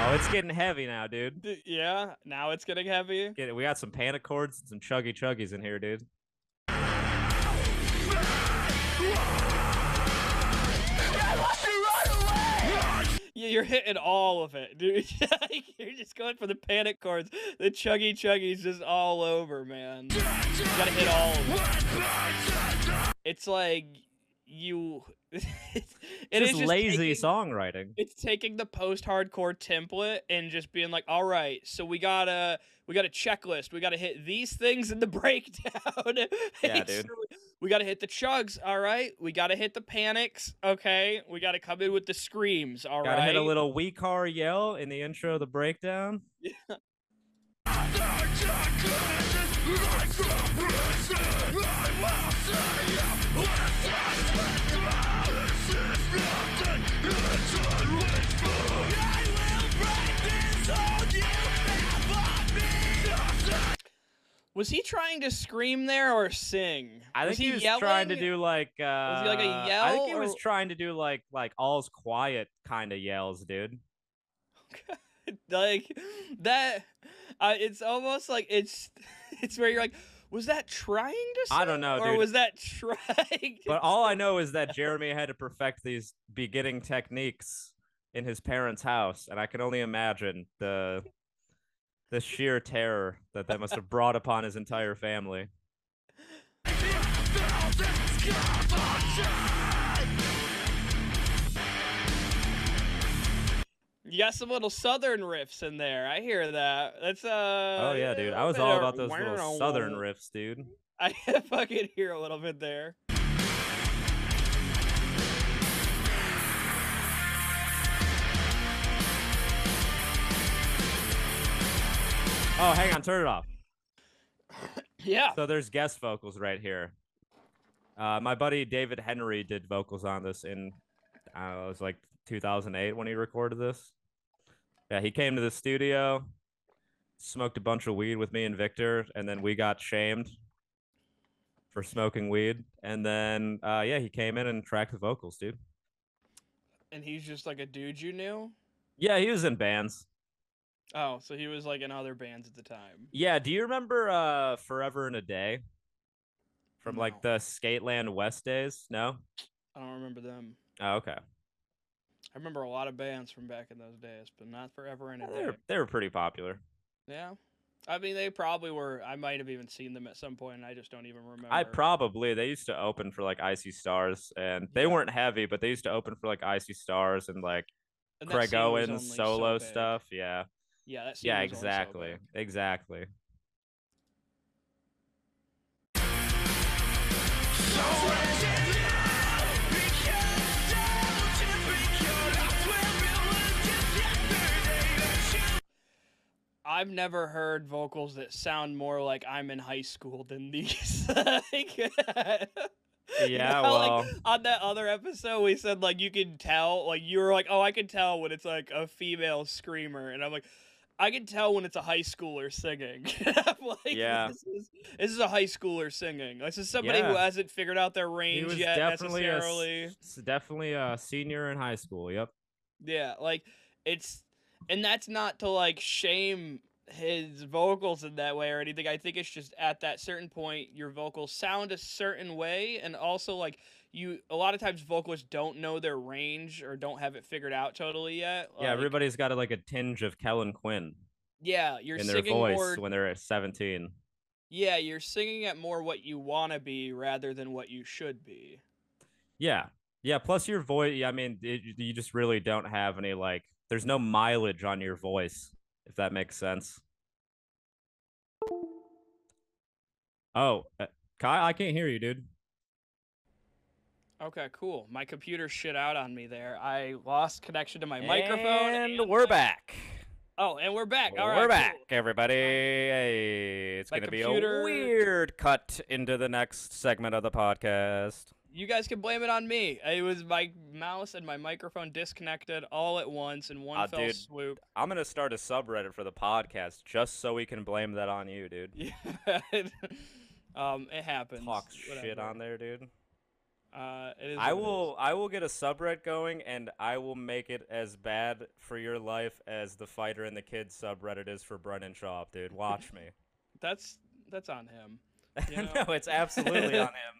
Oh, it's getting heavy now, dude. D- yeah. Now it's getting heavy. Get it. We got some panic chords and some chuggy chuggies in here, dude. Yeah, you're hitting all of it, dude. You're just going for the panic chords. The chuggy chuggies just all over, man. You gotta hit all of it. It's like you. it's, it It's is just just lazy taking- songwriting. It's taking the post-hardcore template and just being like, all right, so we gotta we got a checklist. We gotta hit these things in the breakdown. Yeah, dude. sure we- We gotta hit the chugs. All right. We gotta hit the panics. Okay. We gotta come in with the screams. All right. Gotta hit a little we car yell in the intro of the breakdown. Was he trying to scream there or sing? I think was he, was trying to do like uh Was he like a yell? I think he yell was trying to do like like all's quiet kind of yells, dude. like that. Uh, it's almost like it's it's where you're like, was that trying to? Sing, I don't know, or dude. was that trying? to But all I know is that Jeremy had to perfect these beginning techniques in his parents' house, and I can only imagine the the sheer terror that that must have brought upon his entire family. You got some little southern riffs in there. I hear that. That's uh. Oh yeah, dude. I was all about those little southern riffs, dude. I fucking hear a little bit there. Oh, hang on, turn it off. Yeah. So there's guest vocals right here. Uh, my buddy David Henry did vocals on this in, I know, it was like 2008 when he recorded this. Yeah, he came to the studio, smoked a bunch of weed with me and Victor, and then we got shamed for smoking weed. And then, uh, yeah, he came in and tracked the vocals, dude. And he's just like a dude you knew. Yeah, he was in bands. Oh, so he was like in other bands at the time. Yeah, do you remember uh, Forever in a Day from No. like the Skateland West days? No? I don't remember them. Oh, okay. I remember a lot of bands from back in those days, but not forever in a day. they were, they were pretty popular. Yeah. I mean, they probably were. I might have even seen them at some point, and I just don't even remember. I probably they used to open for like I See Stars, and they Yeah. weren't heavy, but they used to open for like I See Stars and like And Craig Owens only so solo stuff. Yeah, Yeah, yeah, only so exactly, big. I've never heard vocals that sound more like I'm in high school than these. Like, Yeah, know, like, well, on that other episode, we said like you can tell, like you were like, oh, I can tell when it's like a female screamer, and I'm like, I can tell when it's a high schooler singing. Like, Yeah. this is, this is a high schooler singing. This is somebody who hasn't figured out their he range yet definitely necessarily. s- definitely a senior in high school. Yep. Yeah, like it's and that's not to like shame his vocals in that way or anything. I think it's just at that certain point your vocals sound a certain way and also like you a lot of times vocalists don't know their range or don't have it figured out totally yet. yeah, like- everybody's got a, like a tinge of Kellin Quinn Yeah, you're in their singing voice more when they're 17. Yeah, you're singing at more what you want to be rather than what you should be. Yeah. Yeah. Plus your voice. I mean, it, you just really don't have any like. There's no mileage on your voice, if that makes sense. Oh, uh, Kyle, I can't hear you, dude. Okay, cool. My computer shit out on me there. I lost connection to my microphone. and we're back. Oh, and we're back. All right, we're cool. back, everybody. Hey, it's gonna be a weird cut into the next segment of the podcast. You guys can blame it on me. It was my mouse and my microphone disconnected all at once in one Ah, fell dude. swoop. I'm gonna start a subreddit for the podcast just so we can blame that on you, dude. Yeah. um, it happens. Talk shit on there, dude. Uh, it is I will. I will get a subreddit going and I will make it as bad for your life as the fighter and the kids subreddit is for Brendan Schaub, dude. Watch me. That's that's on him. You know? no, it's absolutely on him.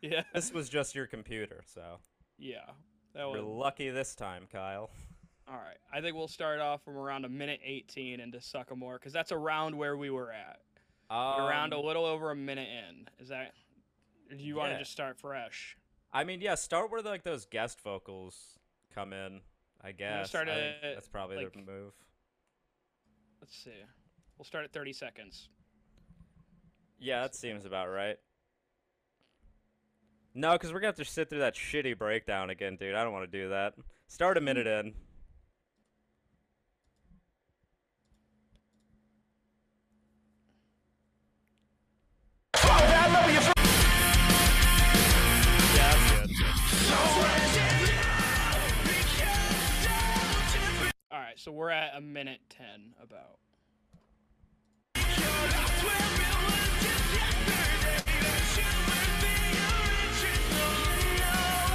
Yeah. This was just your computer, so Yeah. That was... you're lucky this time, Kyle. all right. I think we'll start off from around a minute 18 into Suckamore because that's around where we were at. We're around a Um, little over a minute in. Is that? Do you want to Yeah. just start fresh? I mean, yeah, start where like those guest vocals come in. I guess start I at, that's probably like- the move. Let's see. We'll start at 30 seconds. Yeah, that seems about right. No, because we're gonna have to sit through that shitty breakdown again, dude. I don't want to do that. Start a minute in. All right, so we're at a minute 10 about.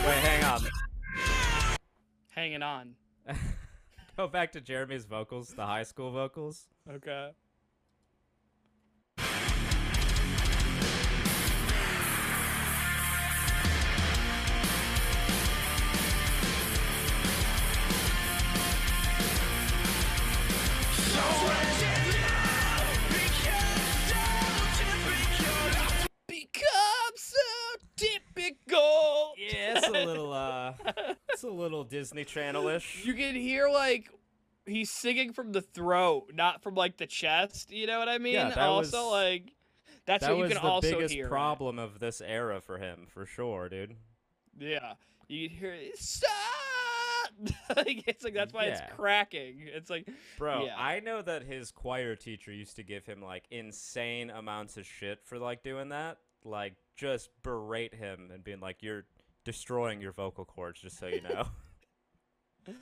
Wait, hang on. Hanging on. Go back to Jeremy's vocals, the high school vocals. Okay. Become typical. Yeah, it's a little uh, it's a little Disney Channel-ish. You can hear like he's singing from the throat, not from like the chest. You know what I mean? Yeah, that also, was- like that's that what you was can the also biggest hear. problem of this era for him, for sure, dude. Yeah, you can hear. Stop! like it's like that's why Yeah. it's cracking. It's like Bro, Yeah. I know that his choir teacher used to give him like insane amounts of shit for like doing that. Like just berate him and being like, You're destroying your vocal cords, just so you know.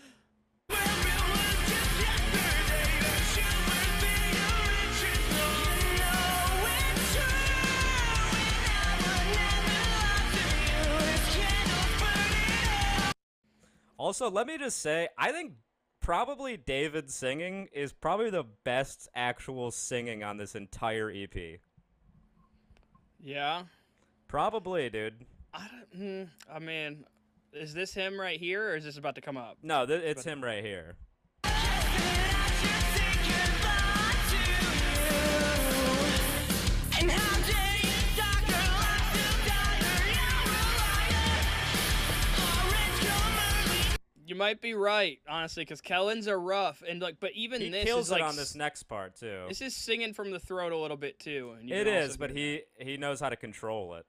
also, let me just say, I think probably David singing is probably the best actual singing on this entire EP. Yeah. Probably, dude. I don't. Hmm, I mean, is this him right here, or is this about to come up? No, th- it's him right here. You might be right, honestly, because Kellin's are rough, and like, but even He this kills is like it on this next part too. This is singing from the throat a little bit too. And you It is, but he he knows how to control it.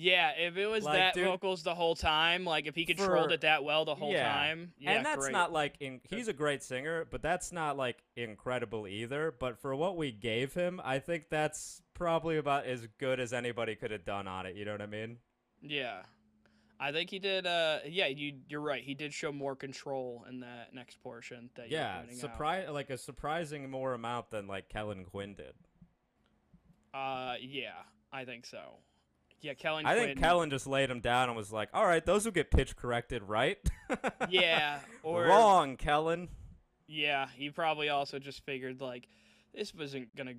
Yeah, if it was Like, that dude, vocals the whole time, like if he controlled for- it that well the whole yeah. time, yeah, and that's great. not like in, he's a great singer, but that's not like incredible either. But for what we gave him, I think that's probably about as good as anybody could have done on it. You know what I mean? Yeah. I think he did. Uh, yeah, you you're right. He did show more control in that next portion. That Yeah, surprise like a surprising more amount than like Kellin Quinn did. Uh, yeah, I think so. Yeah, Kellin. I think Kellin just laid him down and was like, "All right, those will get pitch corrected, right?" Yeah, or wrong, Kellin. Yeah, he probably also just figured like this wasn't gonna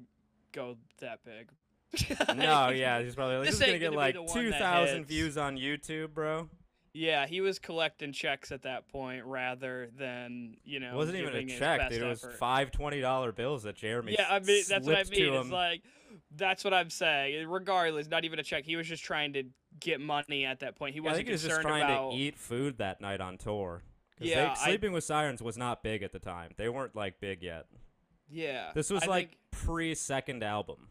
go that big. No, yeah, he's probably like, This "This is gonna get gonna like two thousand hits." views on YouTube, bro." Yeah, he was collecting checks at that point rather than you know. It wasn't even a check, dude. It was effort. five twenty dollar bills that Jeremy. Yeah, I mean that's what I mean. It's like that's what I'm saying. Regardless, not even a check. He was just trying to get money at that point. He wasn't think he was just trying about. to eat food that night on tour. 'Cause they- Yeah, I- Sleeping with Sirens was not big at the time. They weren't like big yet. Yeah, This was I like think- pre second album.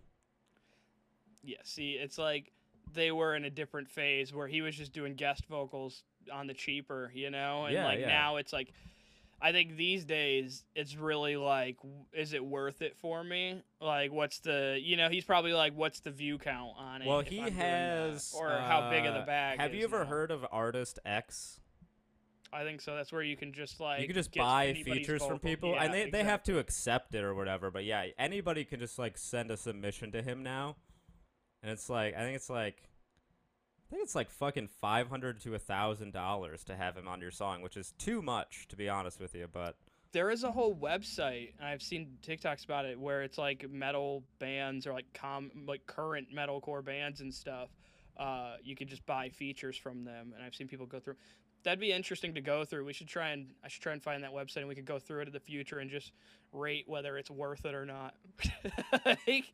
yeah. See, it's like they were in a different phase where he was just doing guest vocals on the cheaper, you know, and Yeah, like yeah. now it's like. I think these days it's really like, is it worth it for me? Like, what's the, you know, he's probably like, what's the view count on it? Well, he I'm has. or how big of the uh, bag. Have you ever now. heard of Artist X? I think so. That's where you can just like you can just buy features from people, yeah, and they, they have to accept it or whatever. But yeah, anybody can just like send a submission to him now, and it's like I think it's like I think it's like fucking five hundred to a thousand dollars to have him on your song, which is too much to be honest with you. But There is a whole website, I've seen TikToks about it, where it's like metal bands or like com like current metalcore bands and stuff. Uh, you can just buy features from them, and I've seen people go through. That'd be interesting to go through. We should try and I should try and find that website, and we could go through it in the future and just rate whether it's worth it or not, Like,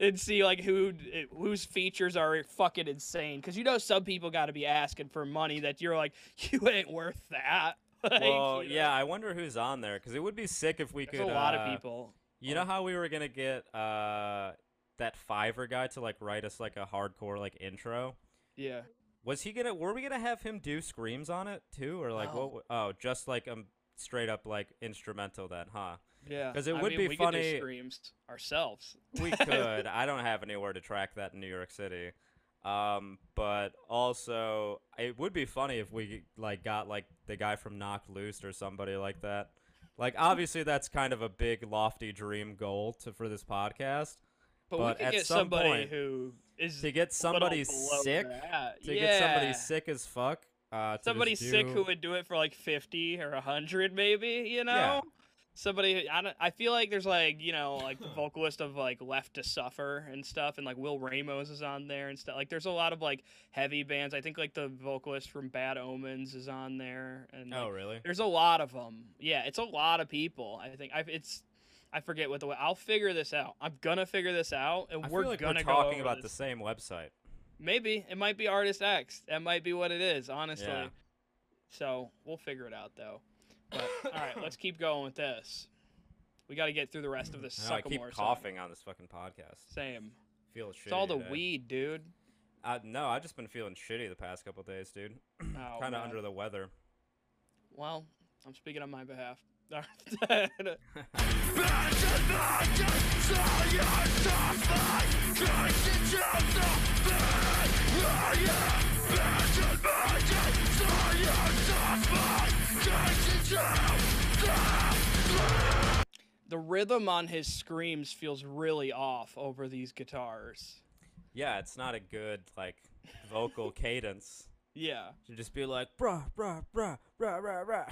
and see like who whose features are fucking insane. Because you know some people got to be asking for money that you're like you ain't worth that. Like, well, you know? yeah, I wonder who's on there because it would be sick if we There's could. a lot uh, of people. You know how we were gonna get uh that Fiverr guy to like write us like a hardcore like intro? Yeah. Was he gonna? Were we gonna have him do screams on it too, or like No. what? Oh, just like um straight up like instrumental then, huh? Yeah. Because it I would mean, be we Could funny- do screams ourselves. We could. I don't have anywhere to track that in New York City. Um, but also it would be funny if we like got like the guy from Knocked Loose or somebody like that. Like obviously that's kind of a big lofty dream goal to for this podcast. But, But we at could get some somebody point, who is To get somebody sick, that. to yeah. get somebody sick as fuck. Uh, Somebody just sick who would do it for like fifty or hundred, maybe. You know. Yeah. Somebody, I, don't, I feel like there's like you know like the vocalist of like Left to Suffer and stuff, and like Will Ramos is on there and stuff. Like there's a lot of like heavy bands. I think like the vocalist from Bad Omens is on there, and Oh like, really? There's a lot of them. Yeah, it's a lot of people. I think I've, it's I forget what the way. I'll figure this out. I'm gonna figure this out, and I we're feel like gonna we're talking about the same website. Maybe it might be Artist X. That might be what it is. Honestly. Yeah. So we'll figure it out though. But all right, let's keep going with this. We got to get through the rest of this. I know, I keep song. coughing on this fucking podcast. Same. Feel shitty. It's all the today. weed, dude. Uh, no, I've just been feeling shitty the past couple days, dude. Oh, kind of under the weather. Well, I'm speaking on my behalf. the rhythm on his screams feels really off over these guitars. Yeah, it's not a good like vocal cadence. Yeah. To just be like, bruh, bruh, bruh, bruh, bruh,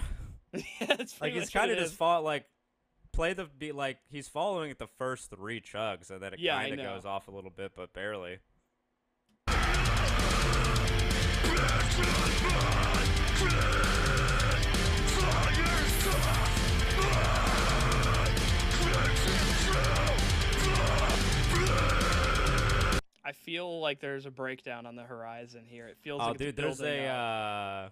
bruh. That's Like he's kind of it just fought like play the beat like he's following at the first three chugs and then it Yeah, kind of goes off a little bit, but barely. I feel like there's a breakdown on the horizon here. It feels Oh, like dude, there's a. uh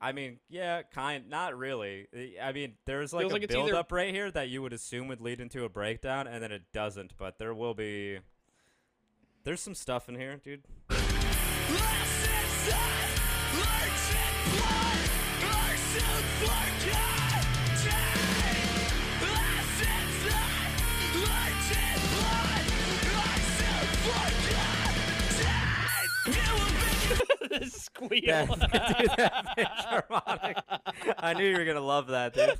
I mean, yeah, kind, not really. I- I mean, there's like Feels a like it's build either- up right here that you would assume would lead into a breakdown, and then it doesn't. But there will be. There's some stuff in here, dude. The squeal. That, dude, that pitch harmonic. I knew you were gonna love that, dude.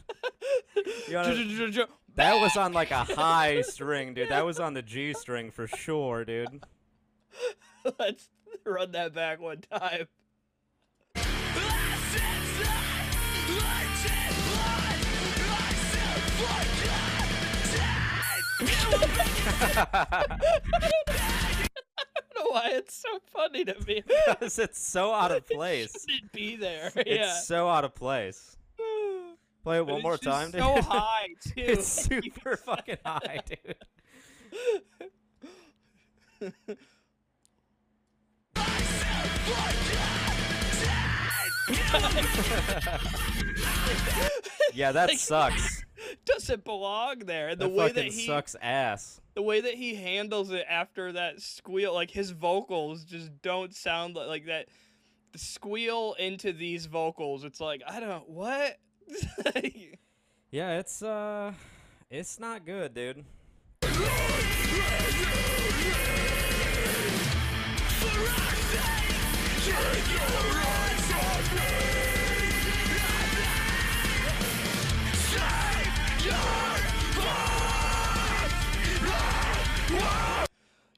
Wanna- That was on like a high string, dude. That was on the G string for sure, dude. Let's run that back one time. I don't know why it's so funny to me. Because it's so out of place. Shouldn't be there. It's so out of place. Play it one more time, dude. So high too. it's super fucking high, dude. Yeah, that sucks. doesn't belong there. And the that way that he sucks ass. the way that he handles it after that squeal, like his vocals just don't sound like, like that. The squeal into these vocals, it's like I don't know what. Yeah, it's uh, it's not good, dude. You're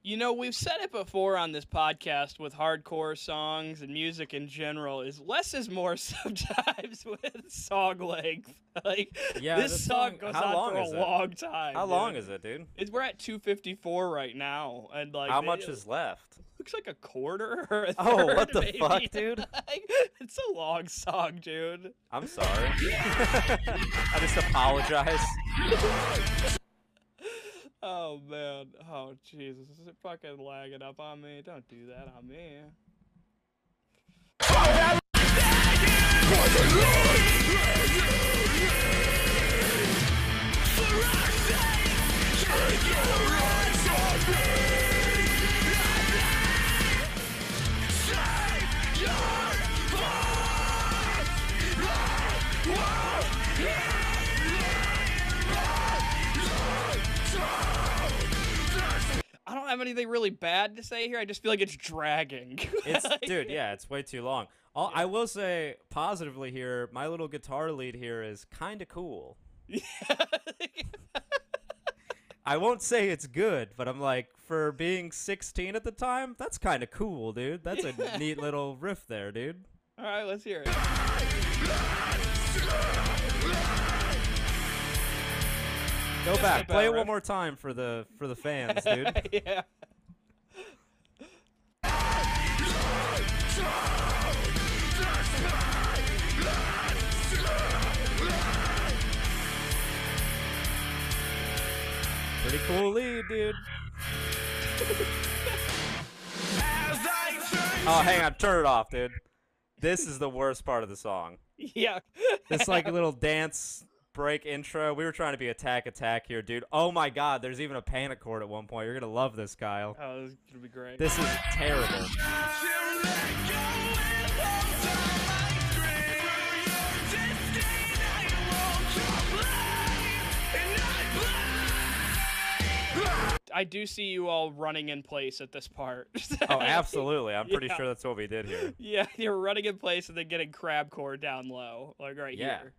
you know, we've said it before on this podcast with hardcore songs and music in general. Is less is more sometimes with song length. Like Yeah, this song song- goes on for a it? long time. How long is it, dude? It's, we're at 254 right now, and like How much is left? looks like a quarter or a Oh, what the maybe. fuck, dude? Like, it's a long song, dude. I'm sorry. I just apologize. Oh man. Oh Jesus. Is it fucking lagging up on me? Don't do that on me. I don't have anything really bad to say here. I just feel like it's dragging. It's dude, yeah, it's way too long. All, I will say positively here, my little guitar lead here is kind of cool. I won't say it's good, but I'm like, for being 16 at the time, that's kind of cool, dude. That's a neat little riff there, dude. All right, let's hear it. Go back, play it right. one more time for the for the fans, dude. yeah. Pretty cool lead, dude. Oh, hang on, turn it off, dude. This is the worst part of the song. Yeah. This like a little dance break intro. We were trying to be attack attack here, dude. Oh my god, there's even a panic chord at one point. You're gonna love this, Kyle. Oh, this is gonna be great. This is terrible. I do see you all running in place at this part. Oh, absolutely. I'm pretty Yeah. sure that's what we did here. Yeah, you're running in place and then getting crab core down low, like right Yeah. here.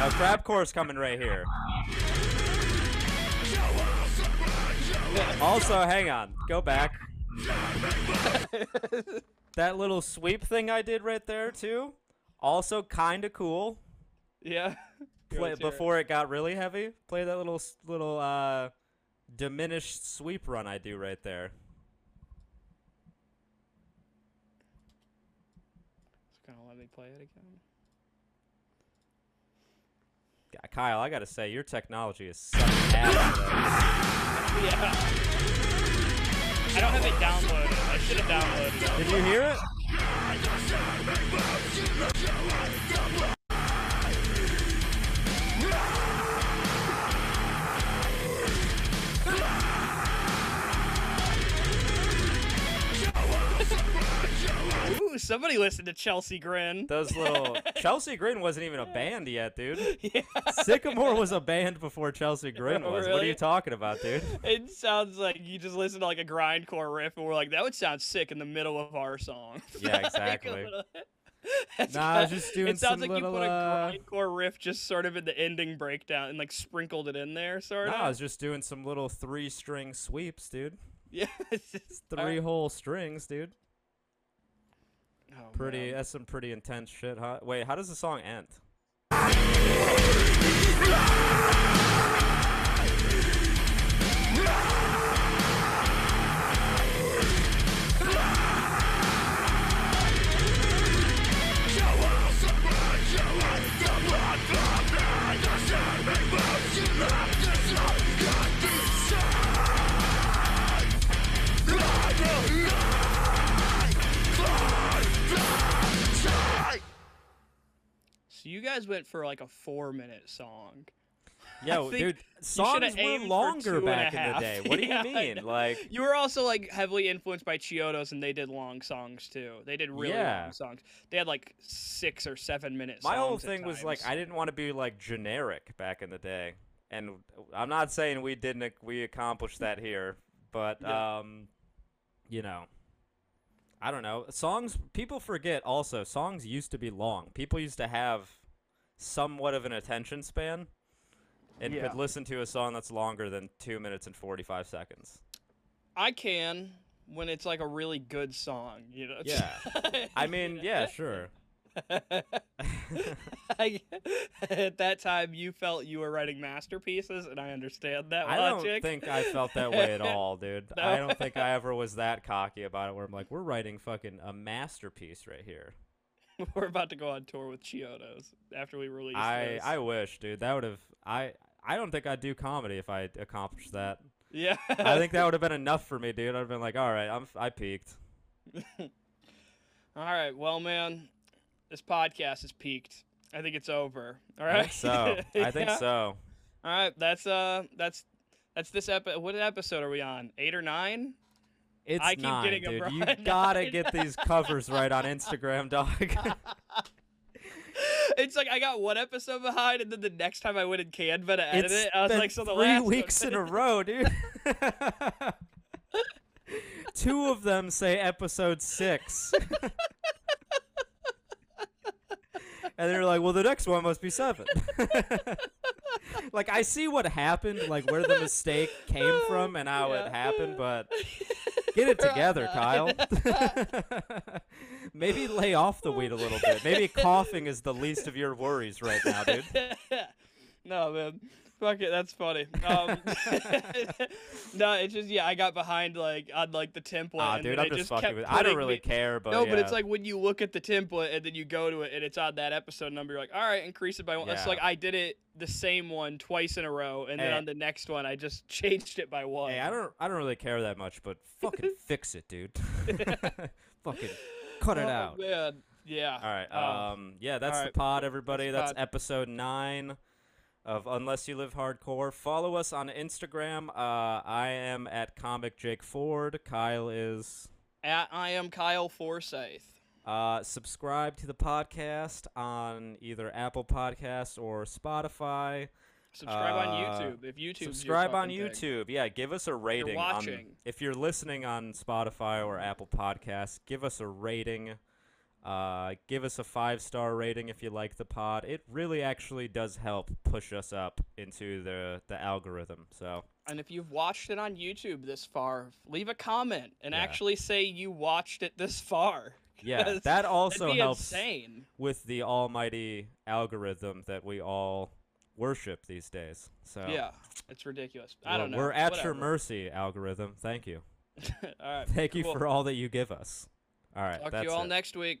Now, crab core's coming right here. Also, hang on. Go back. that little sweep thing I did right there, too. Also, kind of cool. Yeah. Play, let's hear it. before it got really heavy, play that little little uh, diminished sweep run I do right there. It's gonna let me play it again. Yeah, Kyle, I gotta say, your technology is sucking ass. today. Yeah. I don't have it downloaded. I should have downloaded it. Did you hear it? Ooh, somebody listened to Chelsea Grin. Those little Chelsea Grin wasn't even a band yet, dude. yeah. Sycamore was a band before Chelsea Grin was. What are you talking about, dude? It sounds like you just listen to like a grindcore riff, and we're like, that would sound sick in the middle of our song. Yeah, exactly. Nah, I was just doing It sounds like little, you put a uh, grindcore riff just sort of in the ending breakdown and like sprinkled it in there, sort No, of. I was just doing some little three string sweeps, dude. yeah, it's just Three alright. whole strings, dude. Oh, Pretty man. that's some pretty intense shit, huh? Wait, how does the song end? Went for like a four minute song. Yo, dude, songs were longer two and a back in the day. What do Yeah, you mean? Like You were also like heavily influenced by Chiodos, and they did long songs too. They did really Yeah. long songs. They had like six or seven minutes. my whole thing was like. I didn't want to be like generic back in the day. And I'm not saying we didn't we accomplished that here, but Yeah. um you know, I don't know. Songs people forget also songs used to be long. People used to have somewhat of an attention span and Yeah. could listen to a song that's longer than 2 minutes and 45 seconds. I can when it's like a really good song, you know. Yeah. I mean, yeah, sure. At that time, you felt you were writing masterpieces, and I understand that logic. I don't think I felt that way at all, dude. I don't think I ever was that cocky about it where I'm like, we're writing fucking a masterpiece right here. we're about to go on tour with Chiodos after we release I this. I wish, dude. That would have I I don't think I'd do comedy if I accomplished that. yeah. I think that would have been enough for me, dude. I'd have been like, all right, I'm I peaked. All right, well, man, this podcast is peaked. I think it's over. All right. I think so. I think Yeah. so. All right, that's uh, that's that's this episode. What episode are we on? Eight or nine? It's I keep nine, getting dude. You gotta Nine. get these covers right on Instagram, dog. it's like I got one episode behind, and then the next time I went in Canva to edit It's it, I was like, so the three last weeks in a row, dude. Two of them say episode six. and they're like, well, the next one must be seven. like, I see what happened, like where the mistake came from and how Yeah. it happened, but get it together, Kyle. Maybe lay off the weed a little bit. Maybe coughing is the least of your worries right now, dude. no, man. Fuck it, that's funny. Um, no, it's just yeah, I got behind like on like the template. Ah, and dude, I'm it just fucking with. I don't really me- care, but no, but it's like when you look at the template and then you go to it and it's on that episode number, you're like, all right, increase it by one. It's Yeah. like I did it the same one twice in a row, and then on the next one I just changed it by one. Hey, I don't I don't really care that much, but fucking fix it, dude. fucking cut it Oh, out. Man. Yeah. All right. Um, Um yeah, that's the pod everybody. That's That's pod. episode 9 of Unless You Live Hardcore. Follow us on Instagram. Uh I am at comic Jake Ford. Kyle is At I am Kyle Forsyth. uh subscribe to the podcast on either Apple Podcasts or Spotify. Subscribe on Uh, YouTube if YouTube. subscribe on YouTube. Yeah, give us a rating. on- watching. if you're listening on Spotify or Apple Podcasts, give us a rating. Uh, give us a five star rating if you like the pod. It really actually does help push us up into the the algorithm. So And if you've watched it on YouTube this far, leave a comment and Yeah. actually say you watched it this far. yeah, that also helps insane. with the almighty algorithm that we all worship these days. So Yeah, it's ridiculous. I don't know. We're at your mercy, algorithm. Thank you. all right. Thank you for all that you give us. All right, Talk to you all it. next week.